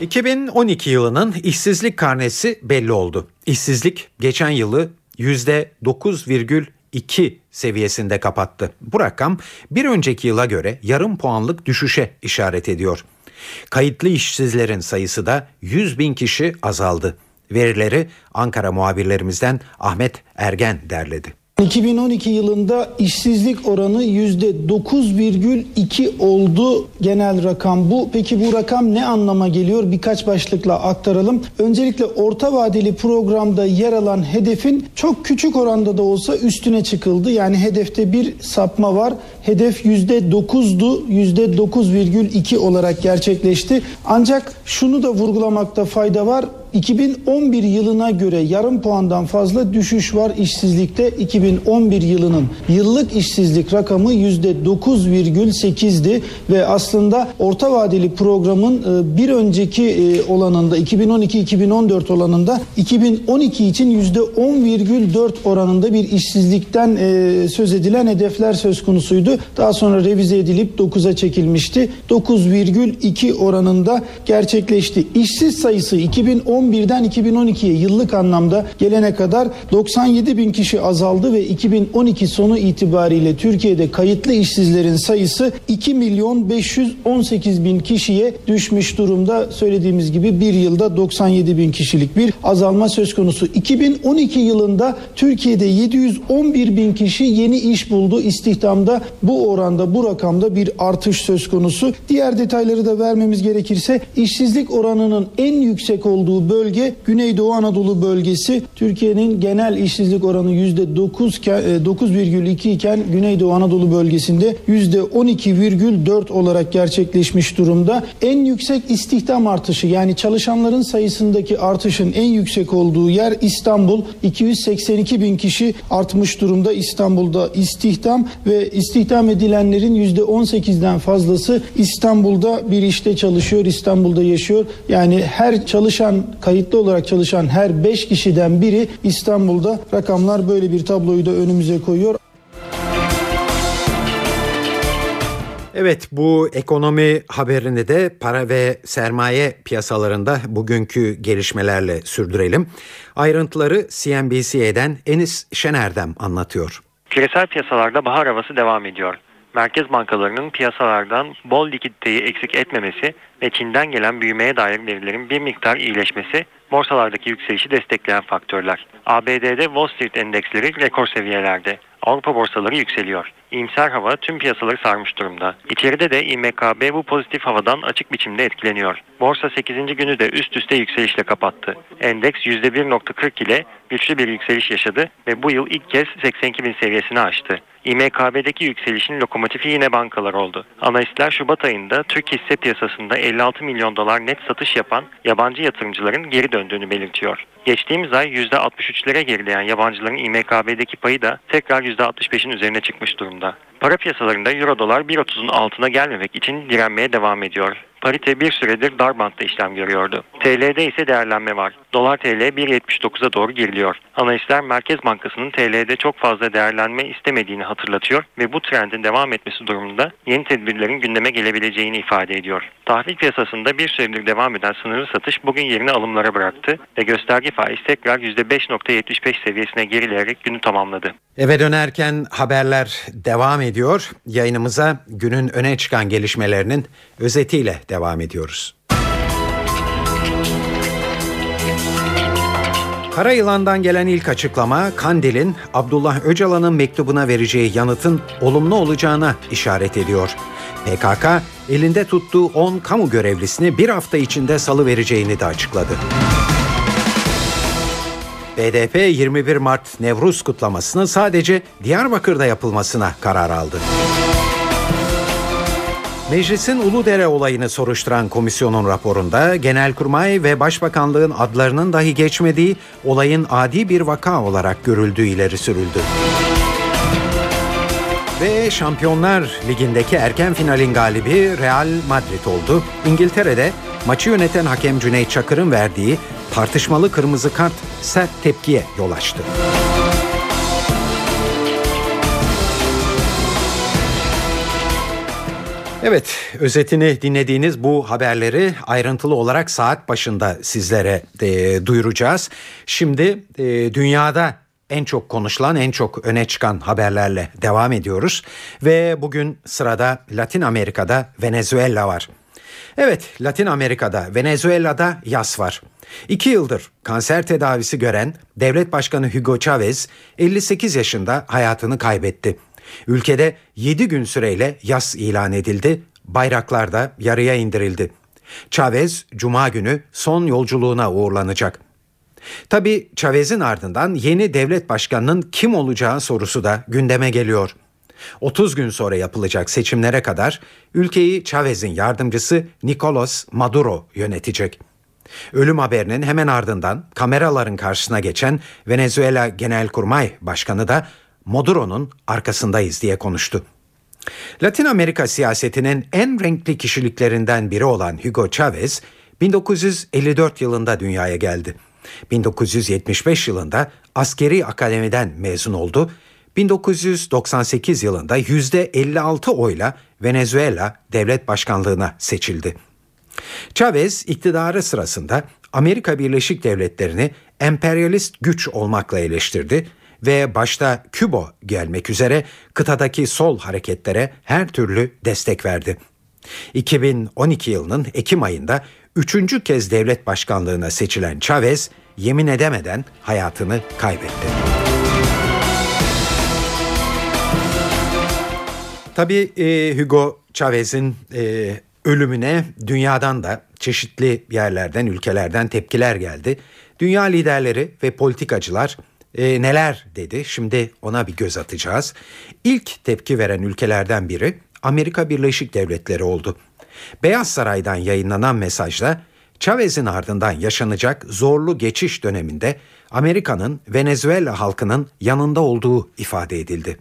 2012 yılının işsizlik karnesi belli oldu. İşsizlik geçen yılı %9,2 seviyesinde kapattı. Bu rakam bir önceki yıla göre yarım puanlık düşüşe işaret ediyor. Kayıtlı işsizlerin sayısı da 100 bin kişi azaldı. Verileri Ankara muhabirlerimizden Ahmet Ergen derledi. 2012 yılında işsizlik oranı %9,2 oldu genel rakam bu. Peki bu rakam ne anlama geliyor? Birkaç başlıkla aktaralım. Öncelikle orta vadeli programda yer alan hedefin çok küçük oranda da olsa üstüne çıkıldı. Yani hedefte bir sapma var. Hedef %9'du. %9,2 olarak gerçekleşti. Ancak şunu da vurgulamakta fayda var. 2011 yılına göre yarım puandan fazla düşüş var işsizlikte. 2011 yılının yıllık işsizlik rakamı %9,8'di ve aslında orta vadeli programın bir önceki olanında 2012-2014 olanında 2012 için %10,4 oranında bir işsizlikten söz edilen hedefler söz konusuydu. Daha sonra revize edilip 9'a çekilmişti. 9,2 oranında gerçekleşti. İşsiz sayısı 2010 2011'den 2012'ye yıllık anlamda gelene kadar 97 bin kişi azaldı ve 2012 sonu itibariyle Türkiye'de kayıtlı işsizlerin sayısı 2 milyon 518 bin kişiye düşmüş durumda. Söylediğimiz gibi bir yılda 97 bin kişilik bir azalma söz konusu. 2012 yılında Türkiye'de 711 bin kişi yeni iş buldu. İstihdamda bu oranda bu rakamda bir artış söz konusu. Diğer detayları da vermemiz gerekirse işsizlik oranının en yüksek olduğu bölge Güneydoğu Anadolu bölgesi. Türkiye'nin genel işsizlik oranı %9,2 iken Güneydoğu Anadolu bölgesinde %12,4 olarak gerçekleşmiş durumda. En yüksek istihdam artışı yani çalışanların sayısındaki artışın en yüksek olduğu yer İstanbul. 282 bin kişi artmış durumda İstanbul'da istihdam ve istihdam edilenlerin %18'den fazlası İstanbul'da bir işte çalışıyor, İstanbul'da yaşıyor. Yani her çalışan kayıtlı olarak çalışan her 5 kişiden biri İstanbul'da rakamlar böyle bir tabloyu da önümüze koyuyor. Evet bu ekonomi haberini de para ve sermaye piyasalarında bugünkü gelişmelerle sürdürelim. Ayrıntıları CNBC'den Enis Şener'den anlatıyor. Küresel piyasalarda bahar havası devam ediyor. Merkez bankalarının piyasalardan bol likiditeyi eksik etmemesi ve Çin'den gelen büyümeye dair verilerin bir miktar iyileşmesi borsalardaki yükselişi destekleyen faktörler. ABD'de Wall Street endeksleri rekor seviyelerde. Avrupa borsaları yükseliyor. İyimser hava tüm piyasaları sarmış durumda. İçeride de İMKB bu pozitif havadan açık biçimde etkileniyor. Borsa 8. günü de üst üste yükselişle kapattı. Endeks %1.40 ile güçlü bir yükseliş yaşadı ve bu yıl ilk kez 82 bin seviyesini aştı. İMKB'deki yükselişin lokomotifi yine bankalar oldu. Analistler Şubat ayında Türk hisse piyasasında 56 milyon dolar net satış yapan yabancı yatırımcıların geri döndüğünü belirtiyor. Geçtiğimiz ay %63'lere gerileyen yabancıların İMKB'deki payı da tekrar %65'in üzerine çıkmış durumda. Para piyasalarında euro dolar 1.30'un altına gelmemek için direnmeye devam ediyor. Parite bir süredir dar bantta işlem görüyordu. TL'de ise değerlenme var. Dolar TL 1.79'a doğru geriliyor. Analistler Merkez Bankası'nın TL'de çok fazla değerlenme istemediğini hatırlatıyor ve bu trendin devam etmesi durumunda yeni tedbirlerin gündeme gelebileceğini ifade ediyor. Tahvil piyasasında bir süredir devam eden sınırlı satış bugün yerini alımlara bıraktı ve gösterge faiz tekrar %5.75 seviyesine gerileyerek günü tamamladı. Eve dönerken haberler devam ediyor. Yayınımıza günün öne çıkan gelişmelerinin özetiyle devam ediyoruz. Kara yılandan gelen ilk açıklama Kandil'in Abdullah Öcalan'ın mektubuna vereceği yanıtın olumlu olacağına işaret ediyor. PKK elinde tuttuğu 10 kamu görevlisini bir hafta içinde salı vereceğini de açıkladı. BDP 21 Mart Nevruz kutlamasını sadece Diyarbakır'da yapılmasına karar aldı. Meclisin Uludere olayını soruşturan komisyonun raporunda Genelkurmay ve Başbakanlığın adlarının dahi geçmediği olayın adi bir vaka olarak görüldüğü ileri sürüldü. Ve Şampiyonlar Ligi'ndeki erken finalin galibi Real Madrid oldu. İngiltere'de maçı yöneten hakem Cüneyt Çakır'ın verdiği tartışmalı kırmızı kart sert tepkiye yol açtı. Evet, özetini dinlediğiniz bu haberleri ayrıntılı olarak saat başında sizlere e, duyuracağız. Şimdi e, dünyada en çok konuşulan, en çok öne çıkan haberlerle devam ediyoruz. Ve bugün sırada Latin Amerika'da Venezuela var. Evet, Latin Amerika'da, Venezuela'da yas var. İki yıldır kanser tedavisi gören devlet başkanı Hugo Chavez 58 yaşında hayatını kaybetti. Ülkede 7 gün süreyle yas ilan edildi, bayraklar da yarıya indirildi. Chavez cuma günü son yolculuğuna uğurlanacak. Tabi Chavez'in ardından yeni devlet başkanının kim olacağı sorusu da gündeme geliyor. 30 gün sonra yapılacak seçimlere kadar ülkeyi Chavez'in yardımcısı Nicolas Maduro yönetecek. Ölüm haberinin hemen ardından kameraların karşısına geçen Venezuela Genelkurmay Başkanı da Maduro'nun arkasındayız diye konuştu. Latin Amerika siyasetinin en renkli kişiliklerinden biri olan Hugo Chavez 1954 yılında dünyaya geldi. 1975 yılında askeri akademiden mezun oldu. 1998 yılında %56 oyla Venezuela devlet başkanlığına seçildi. Chavez iktidarı sırasında Amerika Birleşik Devletleri'ni emperyalist güç olmakla eleştirdi ve başta Kübo gelmek üzere kıtadaki sol hareketlere her türlü destek verdi. 2012 yılının Ekim ayında üçüncü kez devlet başkanlığına seçilen Chavez yemin edemeden hayatını kaybetti. Tabii e, Hugo Chavez'in e, ölümüne dünyadan da çeşitli yerlerden, ülkelerden tepkiler geldi. Dünya liderleri ve politikacılar e, neler dedi? Şimdi ona bir göz atacağız. İlk tepki veren ülkelerden biri Amerika Birleşik Devletleri oldu. Beyaz Saray'dan yayınlanan mesajda Chavez'in ardından yaşanacak zorlu geçiş döneminde Amerika'nın Venezuela halkının yanında olduğu ifade edildi.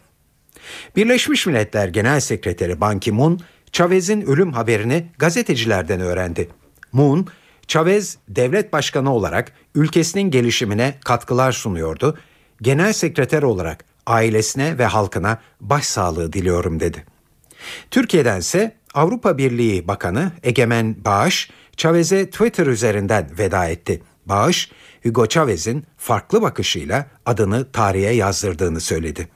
Birleşmiş Milletler Genel Sekreteri Ban Ki-moon, Chavez'in ölüm haberini gazetecilerden öğrendi. Moon, Chavez devlet başkanı olarak ülkesinin gelişimine katkılar sunuyordu. Genel sekreter olarak ailesine ve halkına başsağlığı diliyorum dedi. Türkiye'dense Avrupa Birliği Bakanı Egemen Bağış, Chavez'e Twitter üzerinden veda etti. Bağış, Hugo Chavez'in farklı bakışıyla adını tarihe yazdırdığını söyledi.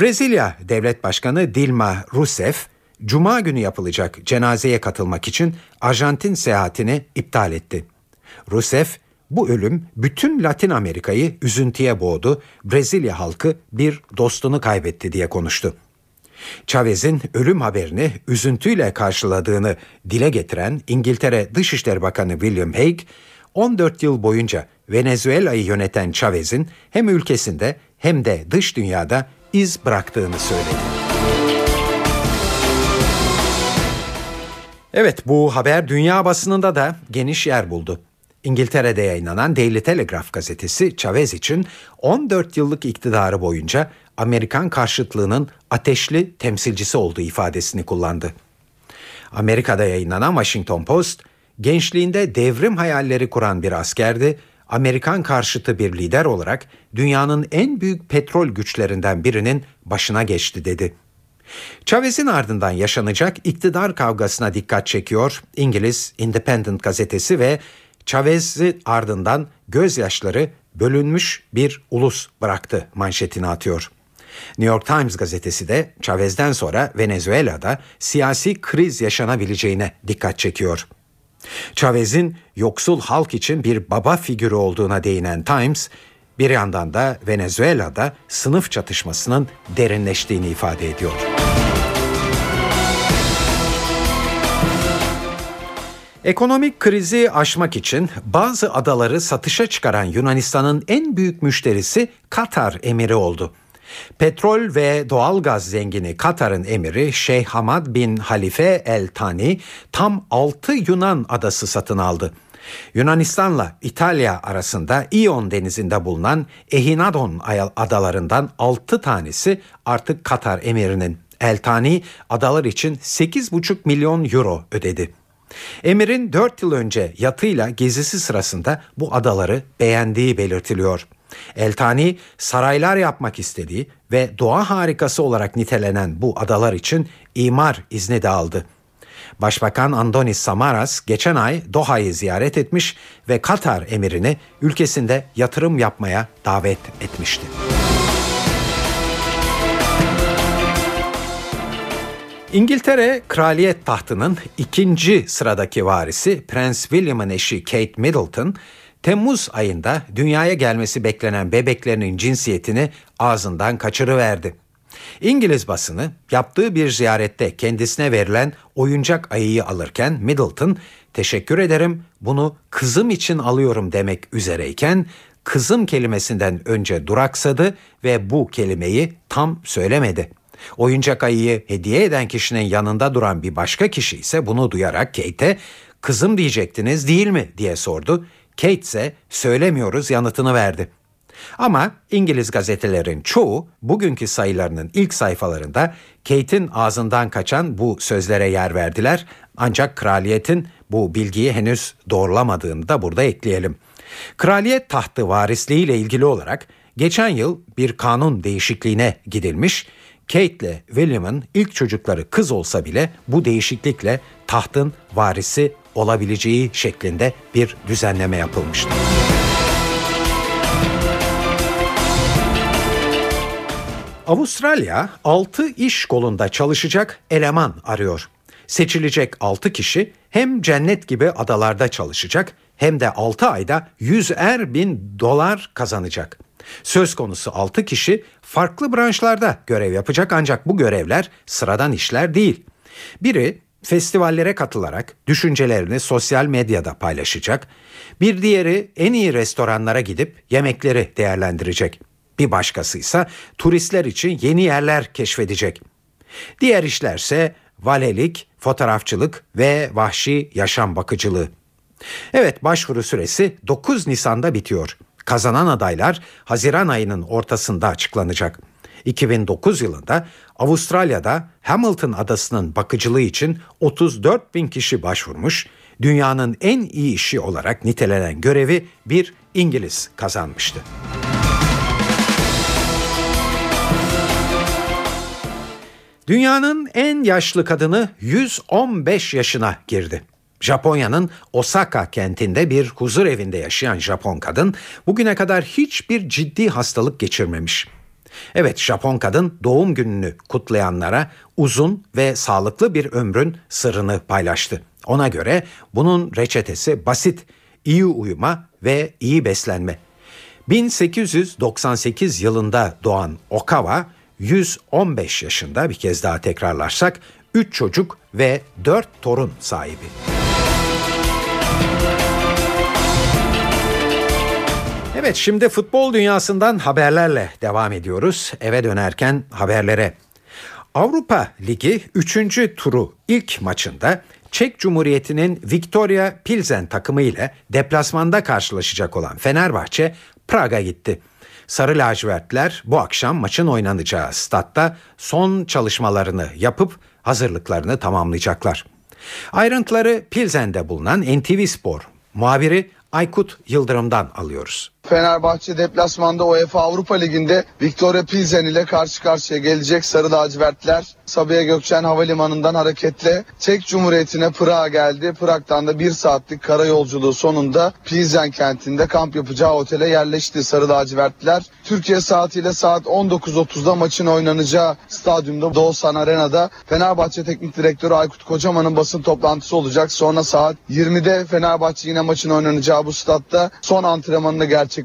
Brezilya Devlet Başkanı Dilma Rousseff, Cuma günü yapılacak cenazeye katılmak için Arjantin seyahatini iptal etti. Rousseff, bu ölüm bütün Latin Amerika'yı üzüntüye boğdu, Brezilya halkı bir dostunu kaybetti diye konuştu. Chavez'in ölüm haberini üzüntüyle karşıladığını dile getiren İngiltere Dışişleri Bakanı William Hague, 14 yıl boyunca Venezuela'yı yöneten Chavez'in hem ülkesinde hem de dış dünyada iz bıraktığını söyledi. Evet bu haber dünya basınında da geniş yer buldu. İngiltere'de yayınlanan Daily Telegraph gazetesi Chavez için 14 yıllık iktidarı boyunca Amerikan karşıtlığının ateşli temsilcisi olduğu ifadesini kullandı. Amerika'da yayınlanan Washington Post, gençliğinde devrim hayalleri kuran bir askerdi, Amerikan karşıtı bir lider olarak dünyanın en büyük petrol güçlerinden birinin başına geçti dedi. Chavez'in ardından yaşanacak iktidar kavgasına dikkat çekiyor İngiliz Independent gazetesi ve Chavez'i ardından gözyaşları bölünmüş bir ulus bıraktı manşetini atıyor. New York Times gazetesi de Chavez'den sonra Venezuela'da siyasi kriz yaşanabileceğine dikkat çekiyor. Chavez'in yoksul halk için bir baba figürü olduğuna değinen Times, bir yandan da Venezuela'da sınıf çatışmasının derinleştiğini ifade ediyor. Ekonomik krizi aşmak için bazı adaları satışa çıkaran Yunanistan'ın en büyük müşterisi Katar emiri oldu. Petrol ve doğalgaz zengini Katar'ın emiri Şeyh Hamad bin Halife El Tani tam 6 Yunan adası satın aldı. Yunanistan'la İtalya arasında İon denizinde bulunan Ehinadon adalarından 6 tanesi artık Katar emirinin. El Tani adalar için 8,5 milyon euro ödedi. Emir'in 4 yıl önce yatıyla gezisi sırasında bu adaları beğendiği belirtiliyor. Eltani saraylar yapmak istediği ve doğa harikası olarak nitelenen bu adalar için imar izni de aldı. Başbakan Andonis Samaras geçen ay Doha'yı ziyaret etmiş ve Katar emirini ülkesinde yatırım yapmaya davet etmişti. İngiltere kraliyet tahtının ikinci sıradaki varisi Prens William'ın eşi Kate Middleton, Temmuz ayında dünyaya gelmesi beklenen bebeklerinin cinsiyetini ağzından kaçırıverdi. İngiliz basını yaptığı bir ziyarette kendisine verilen oyuncak ayıyı alırken Middleton teşekkür ederim bunu kızım için alıyorum demek üzereyken kızım kelimesinden önce duraksadı ve bu kelimeyi tam söylemedi. Oyuncak ayıyı hediye eden kişinin yanında duran bir başka kişi ise bunu duyarak Kate'e kızım diyecektiniz değil mi diye sordu. Kate ise söylemiyoruz yanıtını verdi. Ama İngiliz gazetelerin çoğu bugünkü sayılarının ilk sayfalarında Kate'in ağzından kaçan bu sözlere yer verdiler. Ancak kraliyetin bu bilgiyi henüz doğrulamadığını da burada ekleyelim. Kraliyet tahtı varisliğiyle ilgili olarak geçen yıl bir kanun değişikliğine gidilmiş. Kate ile William'ın ilk çocukları kız olsa bile bu değişiklikle tahtın varisi olabileceği şeklinde bir düzenleme yapılmıştı. Avustralya 6 iş kolunda çalışacak eleman arıyor. Seçilecek 6 kişi hem cennet gibi adalarda çalışacak hem de 6 ayda 100'er bin dolar kazanacak. Söz konusu 6 kişi farklı branşlarda görev yapacak ancak bu görevler sıradan işler değil. Biri festivallere katılarak düşüncelerini sosyal medyada paylaşacak. Bir diğeri en iyi restoranlara gidip yemekleri değerlendirecek. Bir başkası ise turistler için yeni yerler keşfedecek. Diğer işlerse valelik, fotoğrafçılık ve vahşi yaşam bakıcılığı. Evet başvuru süresi 9 Nisan'da bitiyor. Kazanan adaylar Haziran ayının ortasında açıklanacak. 2009 yılında Avustralya'da Hamilton adasının bakıcılığı için 34 bin kişi başvurmuş, dünyanın en iyi işi olarak nitelenen görevi bir İngiliz kazanmıştı. Dünyanın en yaşlı kadını 115 yaşına girdi. Japonya'nın Osaka kentinde bir huzur evinde yaşayan Japon kadın bugüne kadar hiçbir ciddi hastalık geçirmemiş. Evet Japon kadın doğum gününü kutlayanlara uzun ve sağlıklı bir ömrün sırrını paylaştı. Ona göre bunun reçetesi basit, iyi uyuma ve iyi beslenme. 1898 yılında doğan Okawa 115 yaşında bir kez daha tekrarlarsak 3 çocuk ve 4 torun sahibi. Evet şimdi futbol dünyasından haberlerle devam ediyoruz. Eve dönerken haberlere. Avrupa Ligi 3. turu ilk maçında Çek Cumhuriyeti'nin Victoria Pilsen takımı ile deplasmanda karşılaşacak olan Fenerbahçe Praga gitti. Sarı lacivertler bu akşam maçın oynanacağı statta son çalışmalarını yapıp hazırlıklarını tamamlayacaklar. Ayrıntıları Pilsen'de bulunan NTV Spor muhabiri Aykut Yıldırım'dan alıyoruz. Fenerbahçe deplasmanda UEFA Avrupa Ligi'nde Victoria Pilsen ile karşı karşıya gelecek Sarı Lacivertler. Sabiha Gökçen Havalimanı'ndan hareketle Çek Cumhuriyeti'ne Prag'a geldi. Prag'dan da bir saatlik karayolculuğu sonunda Pilsen kentinde kamp yapacağı otele yerleşti Sarı Lacivertler. Türkiye saatiyle saat 19.30'da maçın oynanacağı stadyumda Doğusan Arena'da Fenerbahçe Teknik Direktörü Aykut Kocaman'ın basın toplantısı olacak. Sonra saat 20'de Fenerbahçe yine maçın oynanacağı bu statta son antrenmanını gerçekleştirecek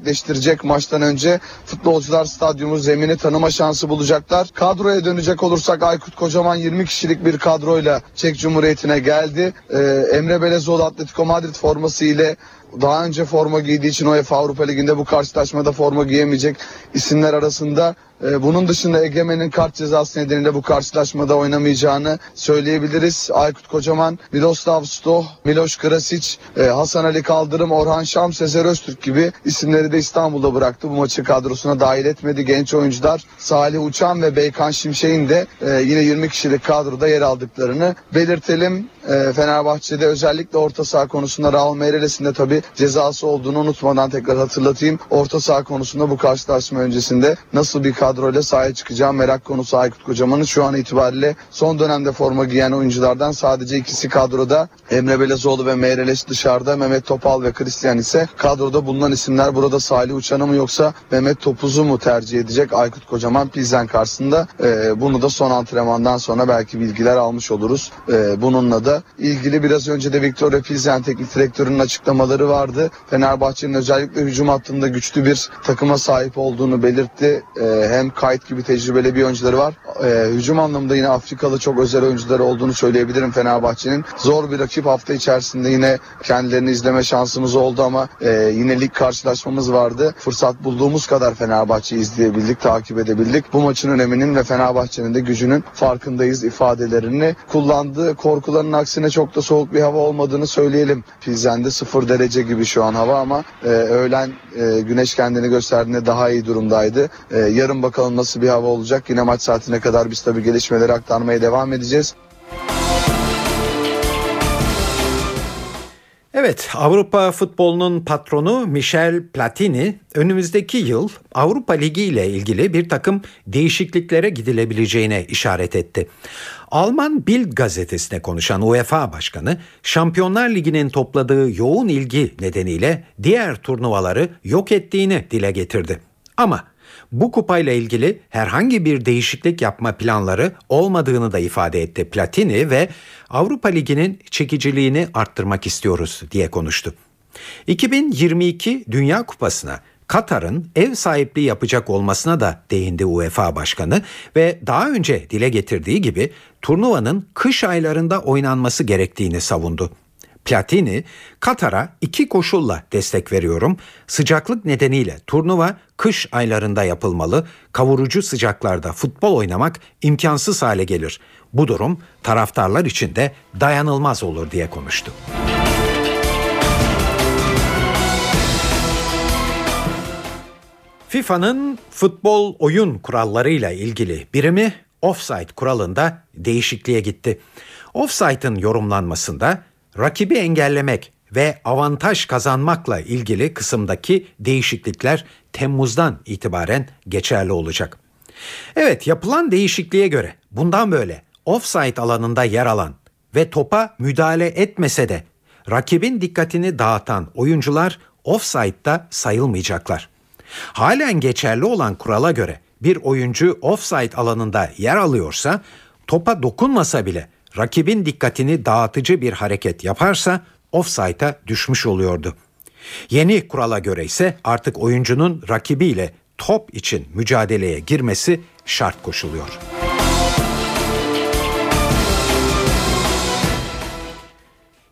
maçtan önce futbolcular stadyumu zemini tanıma şansı bulacaklar. Kadroya dönecek olursak Aykut Kocaman 20 kişilik bir kadroyla Çek Cumhuriyeti'ne geldi. Ee, Emre Belezoğlu Atletico Madrid forması ile daha önce forma giydiği için UEFA Avrupa Ligi'nde bu karşılaşmada forma giyemeyecek isimler arasında. Ee, bunun dışında Egemen'in kart cezası nedeniyle bu karşılaşmada oynamayacağını söyleyebiliriz. Aykut Kocaman, Miroslav Stoh, Miloš Krasic, e, Hasan Ali Kaldırım, Orhan Şam, Sezer Öztürk gibi isimleri de İstanbul'da bıraktı. Bu maçı kadrosuna dahil etmedi. Genç oyuncular Salih Uçan ve Beykan Şimşek'in de e, yine 20 kişilik kadroda yer aldıklarını belirtelim. E, Fenerbahçe'de özellikle orta saha konusunda Raul Meireles'in de tabi cezası olduğunu unutmadan tekrar hatırlatayım. Orta saha konusunda bu karşılaşma öncesinde nasıl bir kadroyla sahaya çıkacağı merak konusu Aykut Kocaman'ın şu an itibariyle son dönemde forma giyen oyunculardan sadece ikisi kadroda. Emre Belezoğlu ve Meireles dışarıda. Mehmet Topal ve Christian ise kadroda bulunan isimler burada Salih Uçan'ı mı yoksa Mehmet Topuz'u mu tercih edecek Aykut Kocaman Pilsen karşısında. Ee, bunu da son antrenmandan sonra belki bilgiler almış oluruz. Ee, bununla da ilgili biraz önce de Victoria Pilsen teknik direktörünün açıklamaları vardı. Fenerbahçe'nin özellikle hücum hattında güçlü bir takıma sahip olduğunu belirtti. Ee, hem Kayt gibi tecrübeli bir oyuncuları var. Ee, hücum anlamında yine Afrikalı çok özel oyuncuları olduğunu söyleyebilirim Fenerbahçe'nin. Zor bir rakip hafta içerisinde yine kendilerini izleme şansımız oldu ama e, yine lig karşılaşmamız vardı. Fırsat bulduğumuz kadar Fenerbahçe'yi izleyebildik, takip edebildik. Bu maçın öneminin ve Fenerbahçe'nin de gücünün farkındayız ifadelerini kullandı. Korkuların aksine çok da soğuk bir hava olmadığını söyleyelim. Pilsen'de sıfır derece gibi şu an hava ama e, öğlen e, güneş kendini gösterdiğinde daha iyi durumdaydı. E, yarın bakalım nasıl bir hava olacak. Yine maç saatine kadar biz tabii gelişmeleri aktarmaya devam edeceğiz. Evet, Avrupa futbolunun patronu Michel Platini önümüzdeki yıl Avrupa Ligi ile ilgili bir takım değişikliklere gidilebileceğine işaret etti. Alman Bild gazetesine konuşan UEFA Başkanı, Şampiyonlar Ligi'nin topladığı yoğun ilgi nedeniyle diğer turnuvaları yok ettiğini dile getirdi. Ama bu kupayla ilgili herhangi bir değişiklik yapma planları olmadığını da ifade etti Platini ve Avrupa Ligi'nin çekiciliğini arttırmak istiyoruz diye konuştu. 2022 Dünya Kupası'na Katar'ın ev sahipliği yapacak olmasına da değindi UEFA Başkanı ve daha önce dile getirdiği gibi turnuvanın kış aylarında oynanması gerektiğini savundu. Platini, Katar'a iki koşulla destek veriyorum. Sıcaklık nedeniyle turnuva kış aylarında yapılmalı. Kavurucu sıcaklarda futbol oynamak imkansız hale gelir. Bu durum taraftarlar için de dayanılmaz olur diye konuştu. FIFA'nın futbol oyun kurallarıyla ilgili birimi offside kuralında değişikliğe gitti. Offside'ın yorumlanmasında rakibi engellemek ve avantaj kazanmakla ilgili kısımdaki değişiklikler Temmuz'dan itibaren geçerli olacak. Evet yapılan değişikliğe göre bundan böyle offside alanında yer alan ve topa müdahale etmese de rakibin dikkatini dağıtan oyuncular offside'da sayılmayacaklar. Halen geçerli olan kurala göre bir oyuncu offside alanında yer alıyorsa topa dokunmasa bile rakibin dikkatini dağıtıcı bir hareket yaparsa offside'a düşmüş oluyordu. Yeni kurala göre ise artık oyuncunun rakibiyle top için mücadeleye girmesi şart koşuluyor.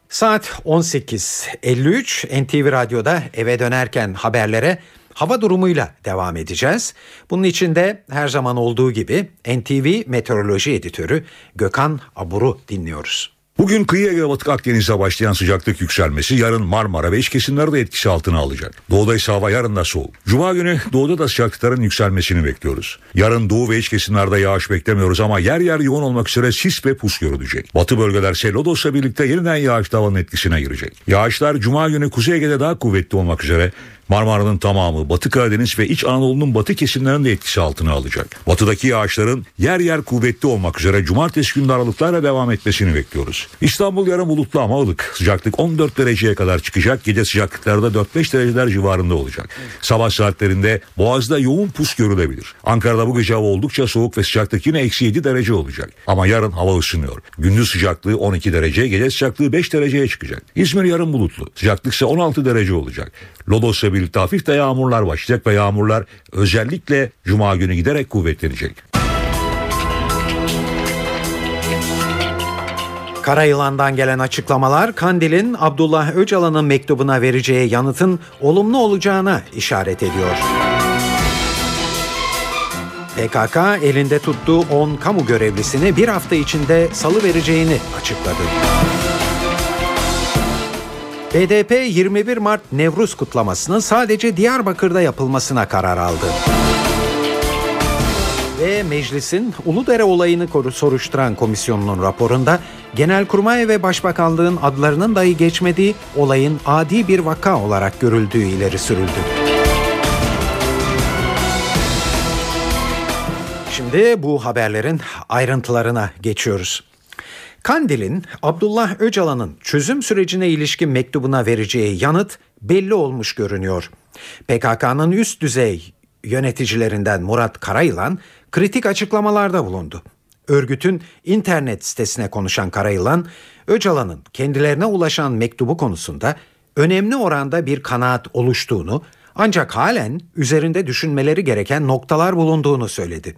Saat 18.53 NTV Radyo'da eve dönerken haberlere hava durumuyla devam edeceğiz. Bunun için de her zaman olduğu gibi NTV Meteoroloji Editörü Gökhan Abur'u dinliyoruz. Bugün kıyı Ege Batık Akdeniz'e başlayan sıcaklık yükselmesi yarın Marmara ve iç kesimleri de etkisi altına alacak. Doğuda ise hava yarın da soğuk. Cuma günü doğuda da sıcaklıkların yükselmesini bekliyoruz. Yarın doğu ve iç kesimlerde yağış beklemiyoruz ama yer yer yoğun olmak üzere sis ve pus görülecek. Batı bölgeler Selodos'la birlikte yeniden yağış havanın etkisine girecek. Yağışlar Cuma günü Kuzey Ege'de daha kuvvetli olmak üzere Marmara'nın tamamı, Batı Karadeniz ve İç Anadolu'nun batı kesimlerinin de etkisi altına alacak. Batıdaki yağışların yer yer kuvvetli olmak üzere cumartesi günü aralıklarla devam etmesini bekliyoruz. İstanbul yarın bulutlu ama ılık. Sıcaklık 14 dereceye kadar çıkacak. Gece sıcaklıkları da 4-5 dereceler civarında olacak. Sabah saatlerinde Boğaz'da yoğun pus görülebilir. Ankara'da bu gece hava oldukça soğuk ve sıcaklık yine eksi 7 derece olacak. Ama yarın hava ısınıyor. Gündüz sıcaklığı 12 derece, gece sıcaklığı 5 dereceye çıkacak. İzmir yarın bulutlu. Sıcaklık ise 16 derece olacak. Lodos'la birlikte hafif de yağmurlar başlayacak ve yağmurlar özellikle Cuma günü giderek kuvvetlenecek. Karayılan'dan gelen açıklamalar Kandil'in Abdullah Öcalan'ın mektubuna vereceği yanıtın olumlu olacağına işaret ediyor. PKK elinde tuttuğu 10 kamu görevlisini bir hafta içinde salı vereceğini açıkladı. BDP 21 Mart Nevruz kutlamasının sadece Diyarbakır'da yapılmasına karar aldı. Ve meclisin Uludere olayını soruşturan komisyonunun raporunda Genelkurmay ve Başbakanlığın adlarının dahi geçmediği olayın adi bir vaka olarak görüldüğü ileri sürüldü. Şimdi bu haberlerin ayrıntılarına geçiyoruz. Kandil'in Abdullah Öcalan'ın çözüm sürecine ilişkin mektubuna vereceği yanıt belli olmuş görünüyor. PKK'nın üst düzey yöneticilerinden Murat Karayılan kritik açıklamalarda bulundu. Örgütün internet sitesine konuşan Karayılan, Öcalan'ın kendilerine ulaşan mektubu konusunda önemli oranda bir kanaat oluştuğunu ancak halen üzerinde düşünmeleri gereken noktalar bulunduğunu söyledi.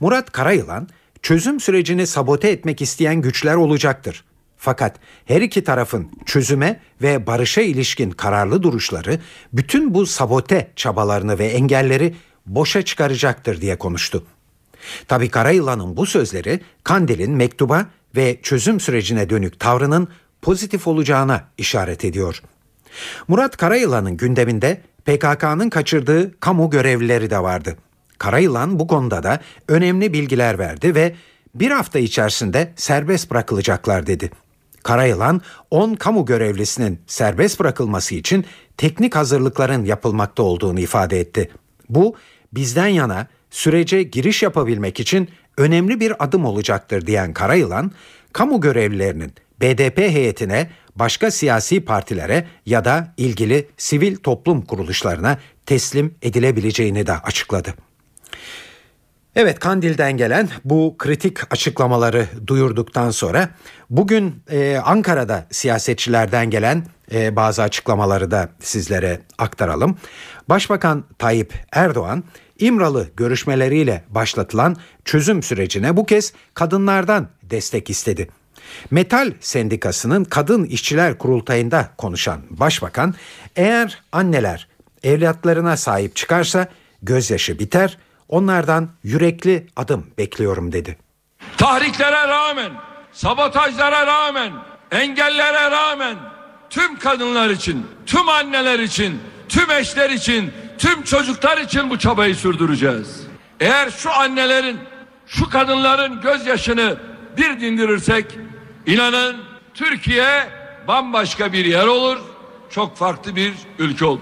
Murat Karayılan, çözüm sürecini sabote etmek isteyen güçler olacaktır. Fakat her iki tarafın çözüme ve barışa ilişkin kararlı duruşları bütün bu sabote çabalarını ve engelleri boşa çıkaracaktır diye konuştu. Tabi Karayılan'ın bu sözleri Kandil'in mektuba ve çözüm sürecine dönük tavrının pozitif olacağına işaret ediyor. Murat Karayılan'ın gündeminde PKK'nın kaçırdığı kamu görevlileri de vardı. Karayılan bu konuda da önemli bilgiler verdi ve bir hafta içerisinde serbest bırakılacaklar dedi. Karayılan 10 kamu görevlisinin serbest bırakılması için teknik hazırlıkların yapılmakta olduğunu ifade etti. Bu bizden yana sürece giriş yapabilmek için önemli bir adım olacaktır diyen Karayılan, kamu görevlilerinin BDP heyetine, başka siyasi partilere ya da ilgili sivil toplum kuruluşlarına teslim edilebileceğini de açıkladı. Evet Kandil'den gelen bu kritik açıklamaları duyurduktan sonra bugün e, Ankara'da siyasetçilerden gelen e, bazı açıklamaları da sizlere aktaralım. Başbakan Tayyip Erdoğan İmralı görüşmeleriyle başlatılan çözüm sürecine bu kez kadınlardan destek istedi. Metal Sendikası'nın Kadın İşçiler Kurultayı'nda konuşan başbakan eğer anneler evlatlarına sahip çıkarsa gözyaşı biter, onlardan yürekli adım bekliyorum dedi. Tahriklere rağmen, sabotajlara rağmen, engellere rağmen tüm kadınlar için, tüm anneler için, tüm eşler için, tüm çocuklar için bu çabayı sürdüreceğiz. Eğer şu annelerin, şu kadınların gözyaşını bir dindirirsek inanın Türkiye bambaşka bir yer olur, çok farklı bir ülke olur.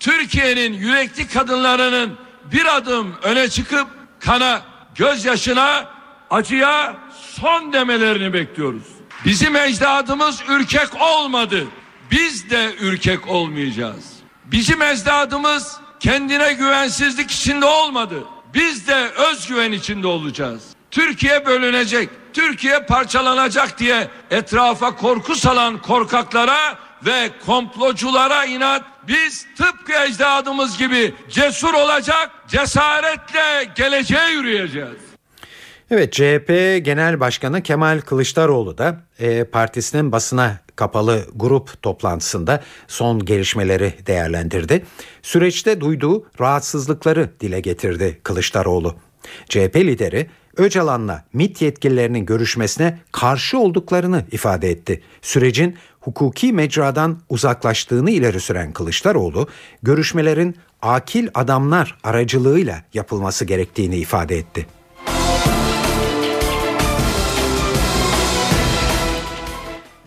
Türkiye'nin yürekli kadınlarının bir adım öne çıkıp kana, gözyaşına, acıya son demelerini bekliyoruz. Bizim ecdadımız ürkek olmadı. Biz de ürkek olmayacağız. Bizim ecdadımız kendine güvensizlik içinde olmadı. Biz de özgüven içinde olacağız. Türkiye bölünecek, Türkiye parçalanacak diye etrafa korku salan korkaklara ve komploculara inat biz tıpkı ecdadımız gibi cesur olacak, cesaretle geleceğe yürüyeceğiz. Evet CHP Genel Başkanı Kemal Kılıçdaroğlu da e, partisinin basına kapalı grup toplantısında son gelişmeleri değerlendirdi. Süreçte duyduğu rahatsızlıkları dile getirdi Kılıçdaroğlu. CHP lideri Öcalan'la MİT yetkililerinin görüşmesine karşı olduklarını ifade etti. Sürecin hukuki mecradan uzaklaştığını ileri süren Kılıçdaroğlu, görüşmelerin akil adamlar aracılığıyla yapılması gerektiğini ifade etti.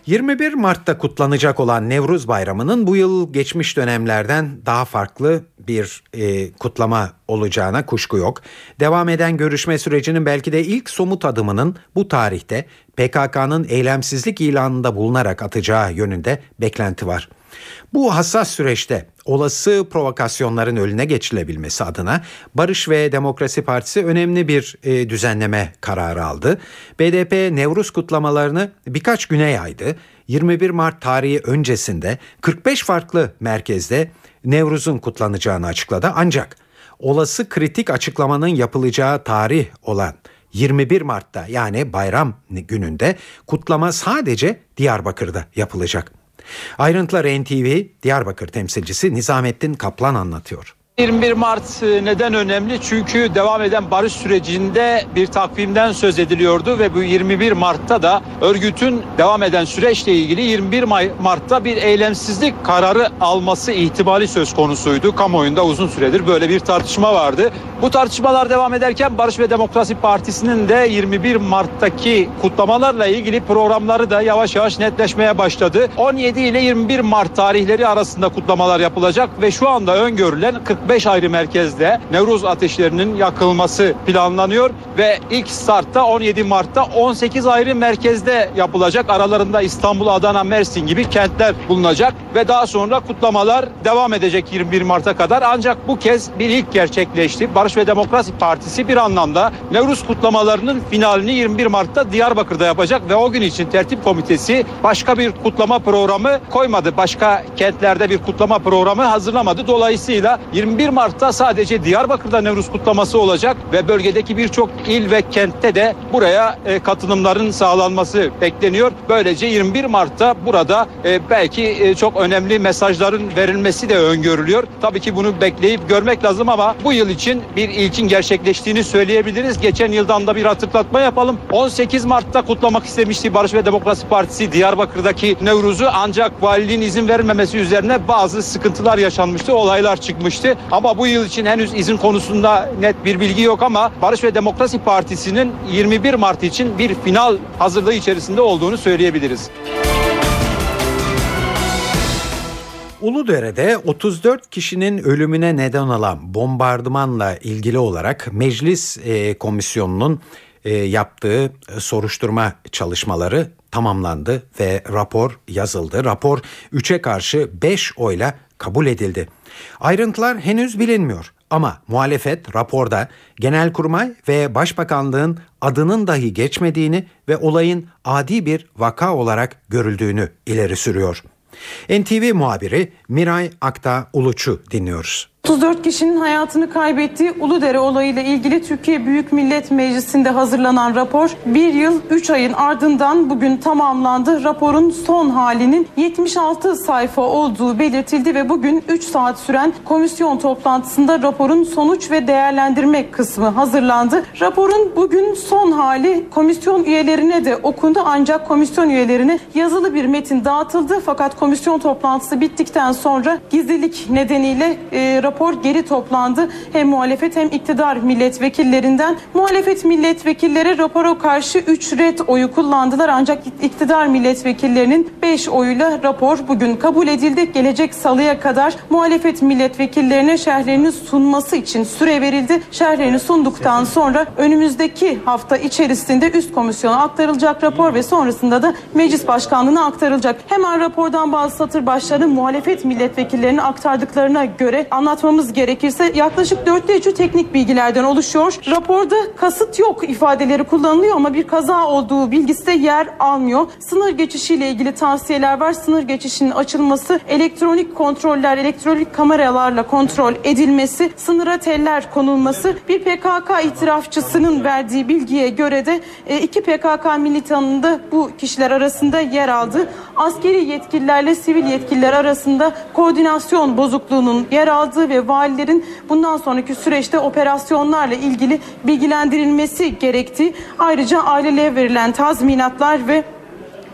21 Mart'ta kutlanacak olan Nevruz Bayramı'nın bu yıl geçmiş dönemlerden daha farklı bir e, kutlama olacağına kuşku yok. Devam eden görüşme sürecinin belki de ilk somut adımının bu tarihte PKK'nın eylemsizlik ilanında bulunarak atacağı yönünde beklenti var. Bu hassas süreçte olası provokasyonların önüne geçilebilmesi adına Barış ve Demokrasi Partisi önemli bir e, düzenleme kararı aldı. BDP Nevruz kutlamalarını birkaç güne yaydı. 21 Mart tarihi öncesinde 45 farklı merkezde Nevruz'un kutlanacağını açıkladı. Ancak olası kritik açıklamanın yapılacağı tarih olan 21 Mart'ta yani bayram gününde kutlama sadece Diyarbakır'da yapılacak. Ayrıntılar NTV Diyarbakır temsilcisi Nizamettin Kaplan anlatıyor. 21 Mart e, neden önemli? Çünkü devam eden barış sürecinde bir takvimden söz ediliyordu ve bu 21 Mart'ta da örgütün devam eden süreçle ilgili 21 Mart'ta bir eylemsizlik kararı alması ihtimali söz konusuydu. Kamuoyunda uzun süredir böyle bir tartışma vardı. Bu tartışmalar devam ederken Barış ve Demokrasi Partisi'nin de 21 Mart'taki kutlamalarla ilgili programları da yavaş yavaş netleşmeye başladı. 17 ile 21 Mart tarihleri arasında kutlamalar yapılacak ve şu anda öngörülen 45 ayrı merkezde Nevruz ateşlerinin yakılması planlanıyor ve ilk startta 17 Mart'ta 18 ayrı merkezde yapılacak. Aralarında İstanbul, Adana, Mersin gibi kentler bulunacak ve daha sonra kutlamalar devam edecek 21 Mart'a kadar. Ancak bu kez bir ilk gerçekleşti. Barış ve Demokrasi Partisi bir anlamda Nevruz kutlamalarının finalini 21 Mart'ta Diyarbakır'da yapacak ve o gün için tertip komitesi başka bir kutlama programı koymadı. Başka kentlerde bir kutlama programı hazırlamadı. Dolayısıyla 21 Mart'ta sadece Diyarbakır'da Nevruz kutlaması olacak ve bölgedeki birçok il ve kentte de buraya e, katılımların sağlanması bekleniyor. Böylece 21 Mart'ta burada e, belki e, çok önemli mesajların verilmesi de öngörülüyor. Tabii ki bunu bekleyip görmek lazım ama bu yıl için bir ilkin gerçekleştiğini söyleyebiliriz. Geçen yıldan da bir hatırlatma yapalım. 18 Mart'ta kutlamak istemişti Barış ve Demokrasi Partisi Diyarbakır'daki Nevruz'u ancak valiliğin izin vermemesi üzerine bazı sıkıntılar yaşanmıştı, olaylar çıkmıştı. Ama bu yıl için henüz izin konusunda net bir bilgi yok ama Barış ve Demokrasi Partisi'nin 21 Mart için bir final hazırlığı içerisinde olduğunu söyleyebiliriz. Uludere'de 34 kişinin ölümüne neden olan bombardımanla ilgili olarak Meclis e, Komisyonu'nun e, yaptığı e, soruşturma çalışmaları tamamlandı ve rapor yazıldı. Rapor 3'e karşı 5 oyla kabul edildi. Ayrıntılar henüz bilinmiyor ama muhalefet raporda Genelkurmay ve Başbakanlığın adının dahi geçmediğini ve olayın adi bir vaka olarak görüldüğünü ileri sürüyor. NTV muhabiri Miray Akta Uluç'u dinliyoruz. 34 kişinin hayatını kaybettiği Uludere olayıyla ilgili Türkiye Büyük Millet Meclisi'nde hazırlanan rapor bir yıl 3 ayın ardından bugün tamamlandı. Raporun son halinin 76 sayfa olduğu belirtildi ve bugün 3 saat süren komisyon toplantısında raporun sonuç ve değerlendirme kısmı hazırlandı. Raporun bugün son hali komisyon üyelerine de okundu ancak komisyon üyelerine yazılı bir metin dağıtıldı fakat komisyon toplantısı bittikten sonra gizlilik nedeniyle e, rapor rapor geri toplandı. Hem muhalefet hem iktidar milletvekillerinden. Muhalefet milletvekilleri rapora karşı 3 red oyu kullandılar ancak iktidar milletvekillerinin 5 oyuyla rapor bugün kabul edildi. Gelecek salıya kadar muhalefet milletvekillerine şerhlerini sunması için süre verildi. Şerhlerini sunduktan sonra önümüzdeki hafta içerisinde üst komisyona aktarılacak rapor ve sonrasında da meclis başkanlığına aktarılacak. Hemen rapordan bazı satır başları muhalefet milletvekillerine aktardıklarına göre anlat anlatmamız gerekirse yaklaşık dörtte üçü teknik bilgilerden oluşuyor. Raporda kasıt yok ifadeleri kullanılıyor ama bir kaza olduğu bilgisi de yer almıyor. Sınır geçişiyle ilgili tavsiyeler var. Sınır geçişinin açılması, elektronik kontroller, elektronik kameralarla kontrol edilmesi, sınıra teller konulması, bir PKK itirafçısının verdiği bilgiye göre de e, iki PKK militanının da bu kişiler arasında yer aldı. Askeri yetkililerle sivil yetkililer arasında koordinasyon bozukluğunun yer aldığı ve valilerin bundan sonraki süreçte operasyonlarla ilgili bilgilendirilmesi gerektiği, ayrıca ailelere verilen tazminatlar ve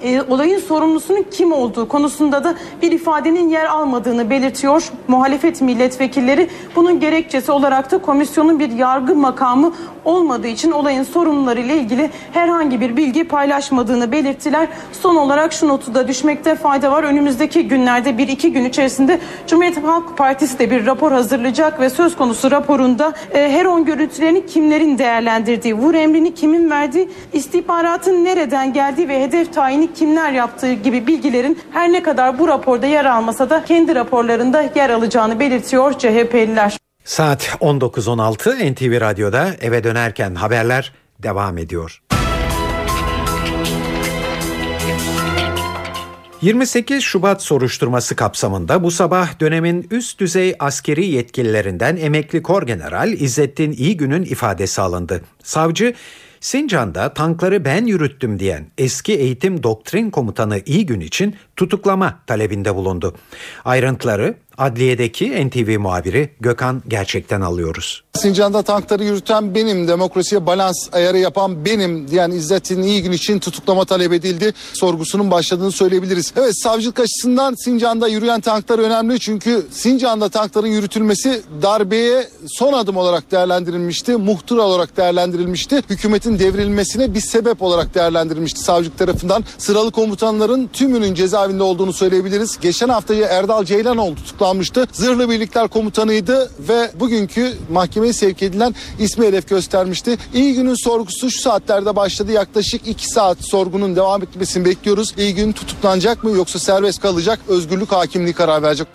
e, olayın sorumlusunun kim olduğu konusunda da bir ifadenin yer almadığını belirtiyor muhalefet milletvekilleri. Bunun gerekçesi olarak da komisyonun bir yargı makamı olmadığı için olayın sorumluları ile ilgili herhangi bir bilgi paylaşmadığını belirttiler. Son olarak şu notu da düşmekte fayda var. Önümüzdeki günlerde bir iki gün içerisinde Cumhuriyet Halk Partisi de bir rapor hazırlayacak ve söz konusu raporunda e, Heron görüntülerini kimlerin değerlendirdiği, vur emrini kimin verdiği, istihbaratın nereden geldiği ve hedef tayini kimler yaptığı gibi bilgilerin her ne kadar bu raporda yer almasa da kendi raporlarında yer alacağını belirtiyor CHP'liler. Saat 19.16 NTV Radyo'da eve dönerken haberler devam ediyor. 28 Şubat soruşturması kapsamında bu sabah dönemin üst düzey askeri yetkililerinden emekli Korgeneral İzzettin İyigün'ün ifadesi alındı. Savcı Sincan'da tankları ben yürüttüm diyen eski eğitim doktrin komutanı İyigün için tutuklama talebinde bulundu. Ayrıntıları adliyedeki NTV muhabiri Gökhan Gerçek'ten alıyoruz. Sincan'da tankları yürüten benim, demokrasiye balans ayarı yapan benim diyen İzzettin İyigün için tutuklama talep edildi. Sorgusunun başladığını söyleyebiliriz. Evet savcılık açısından Sincan'da yürüyen tanklar önemli çünkü Sincan'da tankların yürütülmesi darbeye son adım olarak değerlendirilmişti. Muhtıra olarak değerlendirilmişti. Hükümetin devrilmesine bir sebep olarak değerlendirilmişti savcılık tarafından. Sıralı komutanların tümünün cezaevinde olduğunu söyleyebiliriz. Geçen haftayı Erdal Ceylanoğlu tutuklanmıştı. Zırhlı Birlikler Komutanıydı ve bugünkü mahkemeye sevk edilen ismi hedef göstermişti. İyi günün sorgusu şu saatlerde başladı. Yaklaşık 2 saat sorgunun devam etmesini bekliyoruz. İyi gün tutuklanacak mı yoksa serbest kalacak? Özgürlük hakimliği karar verecek.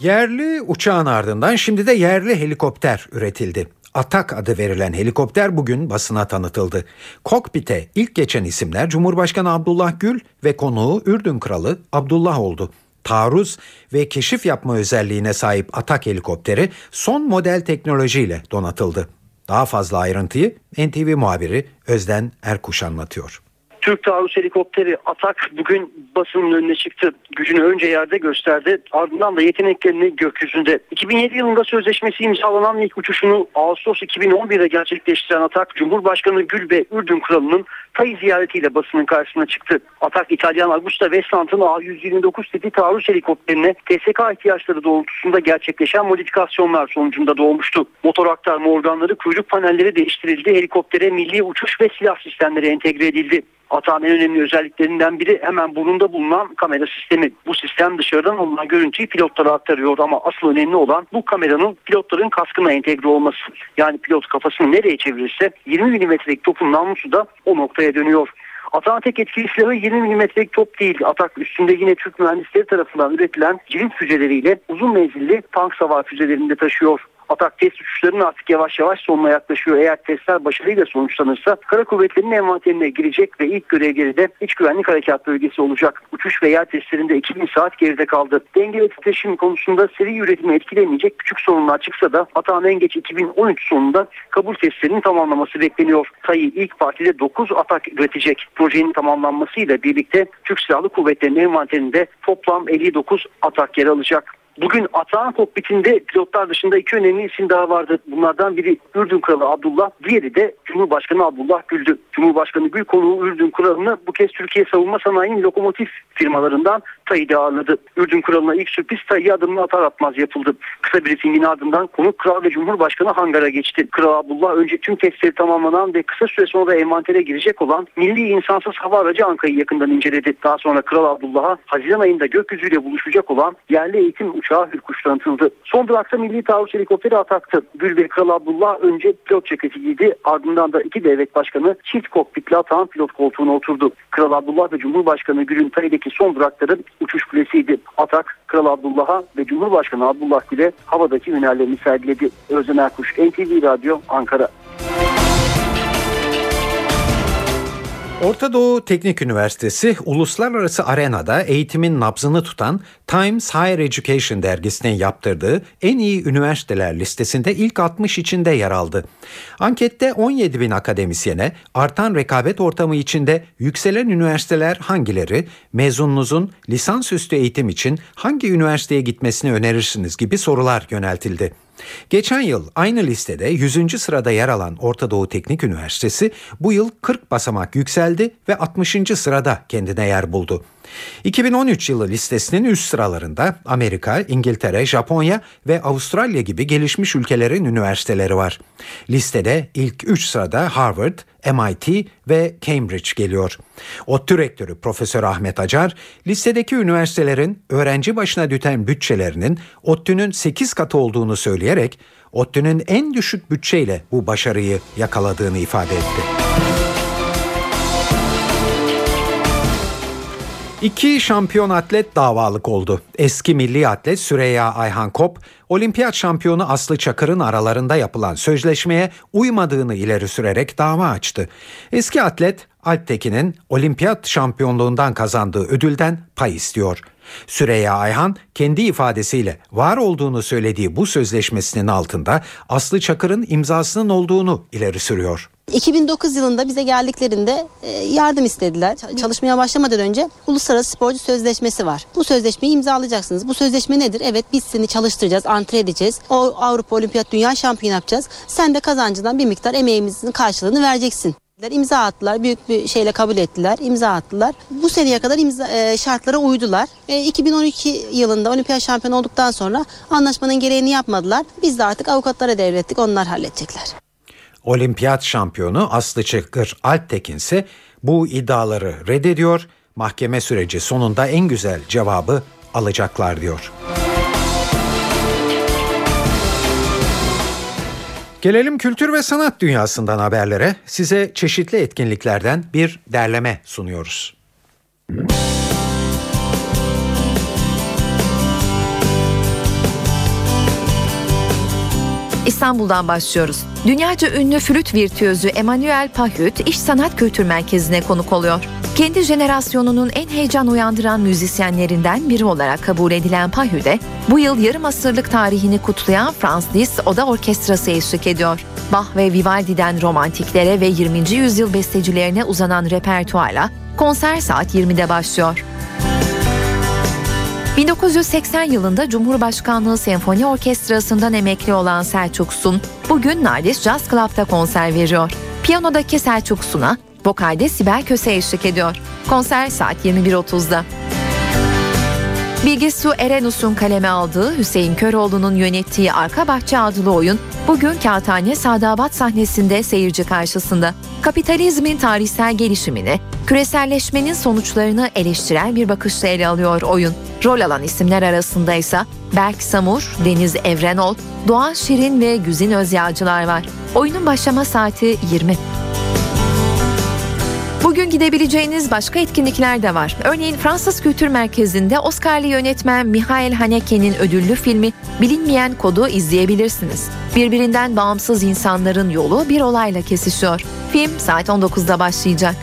Yerli uçağın ardından şimdi de yerli helikopter üretildi. Atak adı verilen helikopter bugün basına tanıtıldı. Kokpite ilk geçen isimler Cumhurbaşkanı Abdullah Gül ve konuğu Ürdün Kralı Abdullah oldu. Taarruz ve keşif yapma özelliğine sahip Atak helikopteri son model teknolojiyle donatıldı. Daha fazla ayrıntıyı NTV muhabiri Özden Erkuş anlatıyor. Türk taarruz helikopteri Atak bugün basının önüne çıktı. Gücünü önce yerde gösterdi. Ardından da yeteneklerini gökyüzünde. 2007 yılında sözleşmesi imzalanan ilk uçuşunu Ağustos 2011'de gerçekleştiren Atak, Cumhurbaşkanı Gül ve Ürdün Kralı'nın Tay ziyaretiyle basının karşısına çıktı. Atak İtalyan Augusta Westland'ın A129 tipi taarruz helikopterine TSK ihtiyaçları doğrultusunda gerçekleşen modifikasyonlar sonucunda doğmuştu. Motor aktarma organları, kuyruk panelleri değiştirildi. Helikoptere milli uçuş ve silah sistemleri entegre edildi. Atağın en önemli özelliklerinden biri hemen burnunda bulunan kamera sistemi. Bu sistem dışarıdan alınan görüntüyü pilotlara aktarıyor ama asıl önemli olan bu kameranın pilotların kaskına entegre olması. Yani pilot kafasını nereye çevirirse 20 milimetrelik topun namlusu da o noktaya dönüyor. Atağın tek etkili silahı 20 milimetrelik top değil. Atak üstünde yine Türk mühendisleri tarafından üretilen cirit füzeleriyle uzun menzilli tank savar füzelerinde taşıyor. Atak test uçuşlarının artık yavaş yavaş sonuna yaklaşıyor. Eğer testler başarıyla sonuçlanırsa kara kuvvetlerinin envanterine girecek ve ilk görevleri de iç güvenlik harekat bölgesi olacak. Uçuş ve yer testlerinde 2000 saat geride kaldı. Denge ve titreşim konusunda seri üretimi etkilemeyecek küçük sorunlar çıksa da Atağın en geç 2013 sonunda kabul testlerinin tamamlaması bekleniyor. Sayı ilk partide 9 atak üretecek. Projenin tamamlanmasıyla birlikte Türk Silahlı Kuvvetleri'nin envanterinde toplam 59 atak yer alacak. Bugün Atağan kokpitinde pilotlar dışında iki önemli isim daha vardı. Bunlardan biri Ürdün Kralı Abdullah, diğeri de Cumhurbaşkanı Abdullah Gül'dü. Cumhurbaşkanı Gül konuğu Ürdün Kralı'nı bu kez Türkiye savunma sanayinin lokomotif firmalarından TAİ'de ağırladı. Ürdün Kralı'na ilk sürpriz TAİ'ye adımını atar atmaz yapıldı. Kısa briefingin ardından konuk Kral ve Cumhurbaşkanı hangara geçti. Kral Abdullah önce tüm testleri tamamlanan ve kısa süre sonra envantere girecek olan milli insansız hava aracı Anka'yı yakından inceledi. Daha sonra Kral Abdullah'a Haziran ayında gökyüzüyle buluşacak olan yerli eğitim uçağı Hürkuş tanıtıldı. Son durakta milli taarruz helikopteri ataktı. Ve Kral Abdullah önce pilot ceketi giydi. Ardından da iki devlet başkanı çift kokpitli atağın pilot koltuğuna oturdu. Kral Abdullah ve Cumhurbaşkanı Gül'ün Tay'daki son durakları uçuş kulesiydi. Atak Kral Abdullah'a ve Cumhurbaşkanı Abdullah Gül'e havadaki hünerlerini sergiledi. Özden Erkuş, NTV Radyo, Ankara. Orta Doğu Teknik Üniversitesi uluslararası arenada eğitimin nabzını tutan Times Higher Education dergisinin yaptırdığı en iyi üniversiteler listesinde ilk 60 içinde yer aldı. Ankette 17 bin akademisyene artan rekabet ortamı içinde yükselen üniversiteler hangileri, mezununuzun lisansüstü eğitim için hangi üniversiteye gitmesini önerirsiniz gibi sorular yöneltildi. Geçen yıl aynı listede 100. sırada yer alan Orta Doğu Teknik Üniversitesi bu yıl 40 basamak yükseldi ve 60. sırada kendine yer buldu. 2013 yılı listesinin üst sıralarında Amerika, İngiltere, Japonya ve Avustralya gibi gelişmiş ülkelerin üniversiteleri var. Listede ilk 3 sırada Harvard, MIT ve Cambridge geliyor. ODTÜ rektörü Profesör Ahmet Acar, listedeki üniversitelerin öğrenci başına düşen bütçelerinin ODTÜ'nün 8 katı olduğunu söyleyerek ODTÜ'nün en düşük bütçeyle bu başarıyı yakaladığını ifade etti. İki şampiyon atlet davalık oldu. Eski milli atlet Süreyya Ayhan Kop, olimpiyat şampiyonu Aslı Çakır'ın aralarında yapılan sözleşmeye uymadığını ileri sürerek dava açtı. Eski atlet Alptekin'in olimpiyat şampiyonluğundan kazandığı ödülden pay istiyor. Süreyya Ayhan kendi ifadesiyle var olduğunu söylediği bu sözleşmesinin altında Aslı Çakır'ın imzasının olduğunu ileri sürüyor. 2009 yılında bize geldiklerinde e, yardım istediler. Çalışmaya başlamadan önce Uluslararası Sporcu Sözleşmesi var. Bu sözleşmeyi imzalayacaksınız. Bu sözleşme nedir? Evet biz seni çalıştıracağız, antre edeceğiz. O Avrupa Olimpiyat Dünya Şampiyonu yapacağız. Sen de kazancından bir miktar emeğimizin karşılığını vereceksin. İmza attılar. Büyük bir şeyle kabul ettiler. imza attılar. Bu seneye kadar imza, e, şartlara uydular. E, 2012 yılında olimpiyat şampiyonu olduktan sonra anlaşmanın gereğini yapmadılar. Biz de artık avukatlara devrettik. Onlar halledecekler. Olimpiyat şampiyonu Aslı Çakır Alptekin ise bu iddiaları reddediyor. Mahkeme süreci sonunda en güzel cevabı alacaklar diyor. Gelelim kültür ve sanat dünyasından haberlere. Size çeşitli etkinliklerden bir derleme sunuyoruz. İstanbul'dan başlıyoruz. Dünyaca ünlü flüt virtüözü Emmanuel Pahüt İş Sanat Kültür Merkezi'ne konuk oluyor. Kendi jenerasyonunun en heyecan uyandıran müzisyenlerinden biri olarak kabul edilen Pahüt'e bu yıl yarım asırlık tarihini kutlayan Franz Liszt Oda Orkestrası eşlik ediyor. Bach ve Vivaldi'den romantiklere ve 20. yüzyıl bestecilerine uzanan repertuarla konser saat 20'de başlıyor. 1980 yılında Cumhurbaşkanlığı Senfoni Orkestrası'ndan emekli olan Selçuk Sun, bugün Nardis Jazz Club'da konser veriyor. Piyanodaki Selçuk Sun'a, vokalde Sibel Köse eşlik ediyor. Konser saat 21.30'da. Bilgisu Erenus'un kaleme aldığı Hüseyin Köroğlu'nun yönettiği Arka Bahçe adlı oyun bugün Kağıthane Sadabat sahnesinde seyirci karşısında. Kapitalizmin tarihsel gelişimini, küreselleşmenin sonuçlarını eleştiren bir bakışla ele alıyor oyun. Rol alan isimler arasında ise Berk Samur, Deniz Evrenol, Doğan Şirin ve Güzin Özyağcılar var. Oyunun başlama saati 20. Bugün gidebileceğiniz başka etkinlikler de var. Örneğin Fransız Kültür Merkezi'nde Oscar'lı yönetmen Michael Haneke'nin ödüllü filmi Bilinmeyen Kodu izleyebilirsiniz. Birbirinden bağımsız insanların yolu bir olayla kesişiyor. Film saat 19'da başlayacak.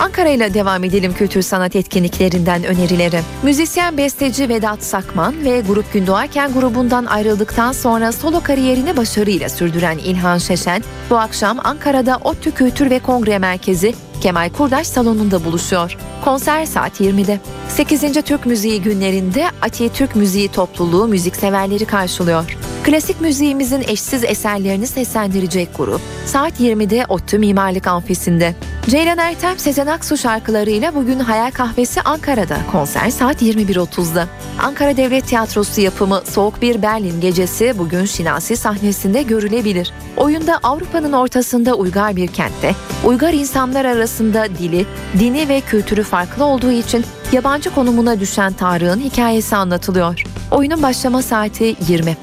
Ankara ile devam edelim kültür sanat etkinliklerinden önerileri. Müzisyen besteci Vedat Sakman ve Grup Gündoğarken grubundan ayrıldıktan sonra solo kariyerini başarıyla sürdüren İlhan Şeşen bu akşam Ankara'da ODTÜ Kültür ve Kongre Merkezi Kemal Kurdaş Salonu'nda buluşuyor. Konser saat 20'de. 8. Türk Müziği günlerinde Ati Türk Müziği topluluğu müzikseverleri karşılıyor. Klasik müziğimizin eşsiz eserlerini seslendirecek grup saat 20'de ODTÜ Mimarlık Amfisi'nde. Ceylan Ertem Sezen Aksu şarkılarıyla bugün Hayal Kahvesi Ankara'da konser saat 21.30'da. Ankara Devlet Tiyatrosu yapımı Soğuk Bir Berlin Gecesi bugün Şinasi sahnesinde görülebilir. Oyunda Avrupa'nın ortasında uygar bir kentte, uygar insanlar arasında dili, dini ve kültürü farklı olduğu için yabancı konumuna düşen Tarık'ın hikayesi anlatılıyor. Oyunun başlama saati 20.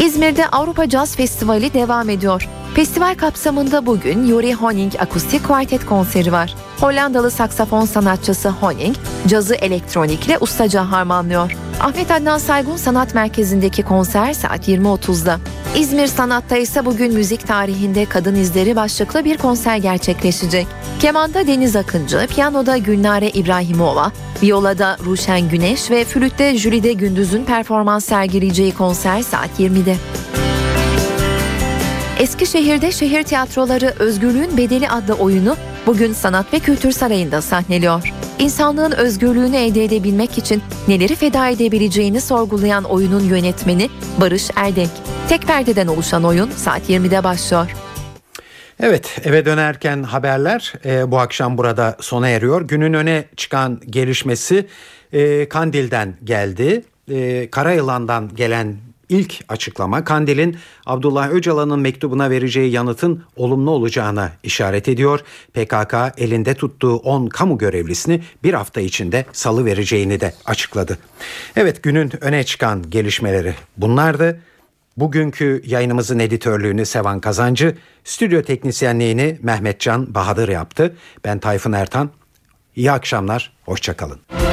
İzmir'de Avrupa Caz Festivali devam ediyor. Festival kapsamında bugün Yuri Honing Akustik Quartet konseri var. Hollandalı saksafon sanatçısı Honing, cazı elektronikle ustaca harmanlıyor. Ahmet Adnan Saygun Sanat Merkezi'ndeki konser saat 20.30'da. İzmir Sanat'ta ise bugün müzik tarihinde kadın izleri başlıklı bir konser gerçekleşecek. Kemanda Deniz Akıncı, piyanoda Gülnare İbrahimova, viyolada Ruşen Güneş ve flütte Jülide Gündüz'ün performans sergileyeceği konser saat 20'de. Eskişehir'de Şehir Tiyatroları Özgürlüğün Bedeli adlı oyunu bugün Sanat ve Kültür Sarayı'nda sahneliyor. İnsanlığın özgürlüğünü elde edebilmek için neleri feda edebileceğini sorgulayan oyunun yönetmeni Barış Erdek. Tek perdeden oluşan oyun saat 20'de başlıyor. Evet eve dönerken haberler e, bu akşam burada sona eriyor. Günün öne çıkan gelişmesi e, Kandil'den geldi. E, Karayılan'dan gelen ilk açıklama Kandil'in Abdullah Öcalan'ın mektubuna vereceği yanıtın olumlu olacağına işaret ediyor. PKK elinde tuttuğu 10 kamu görevlisini bir hafta içinde salı vereceğini de açıkladı. Evet günün öne çıkan gelişmeleri bunlardı. Bugünkü yayınımızın editörlüğünü Sevan Kazancı, stüdyo teknisyenliğini Mehmetcan Bahadır yaptı. Ben Tayfun Ertan. İyi akşamlar, hoşçakalın.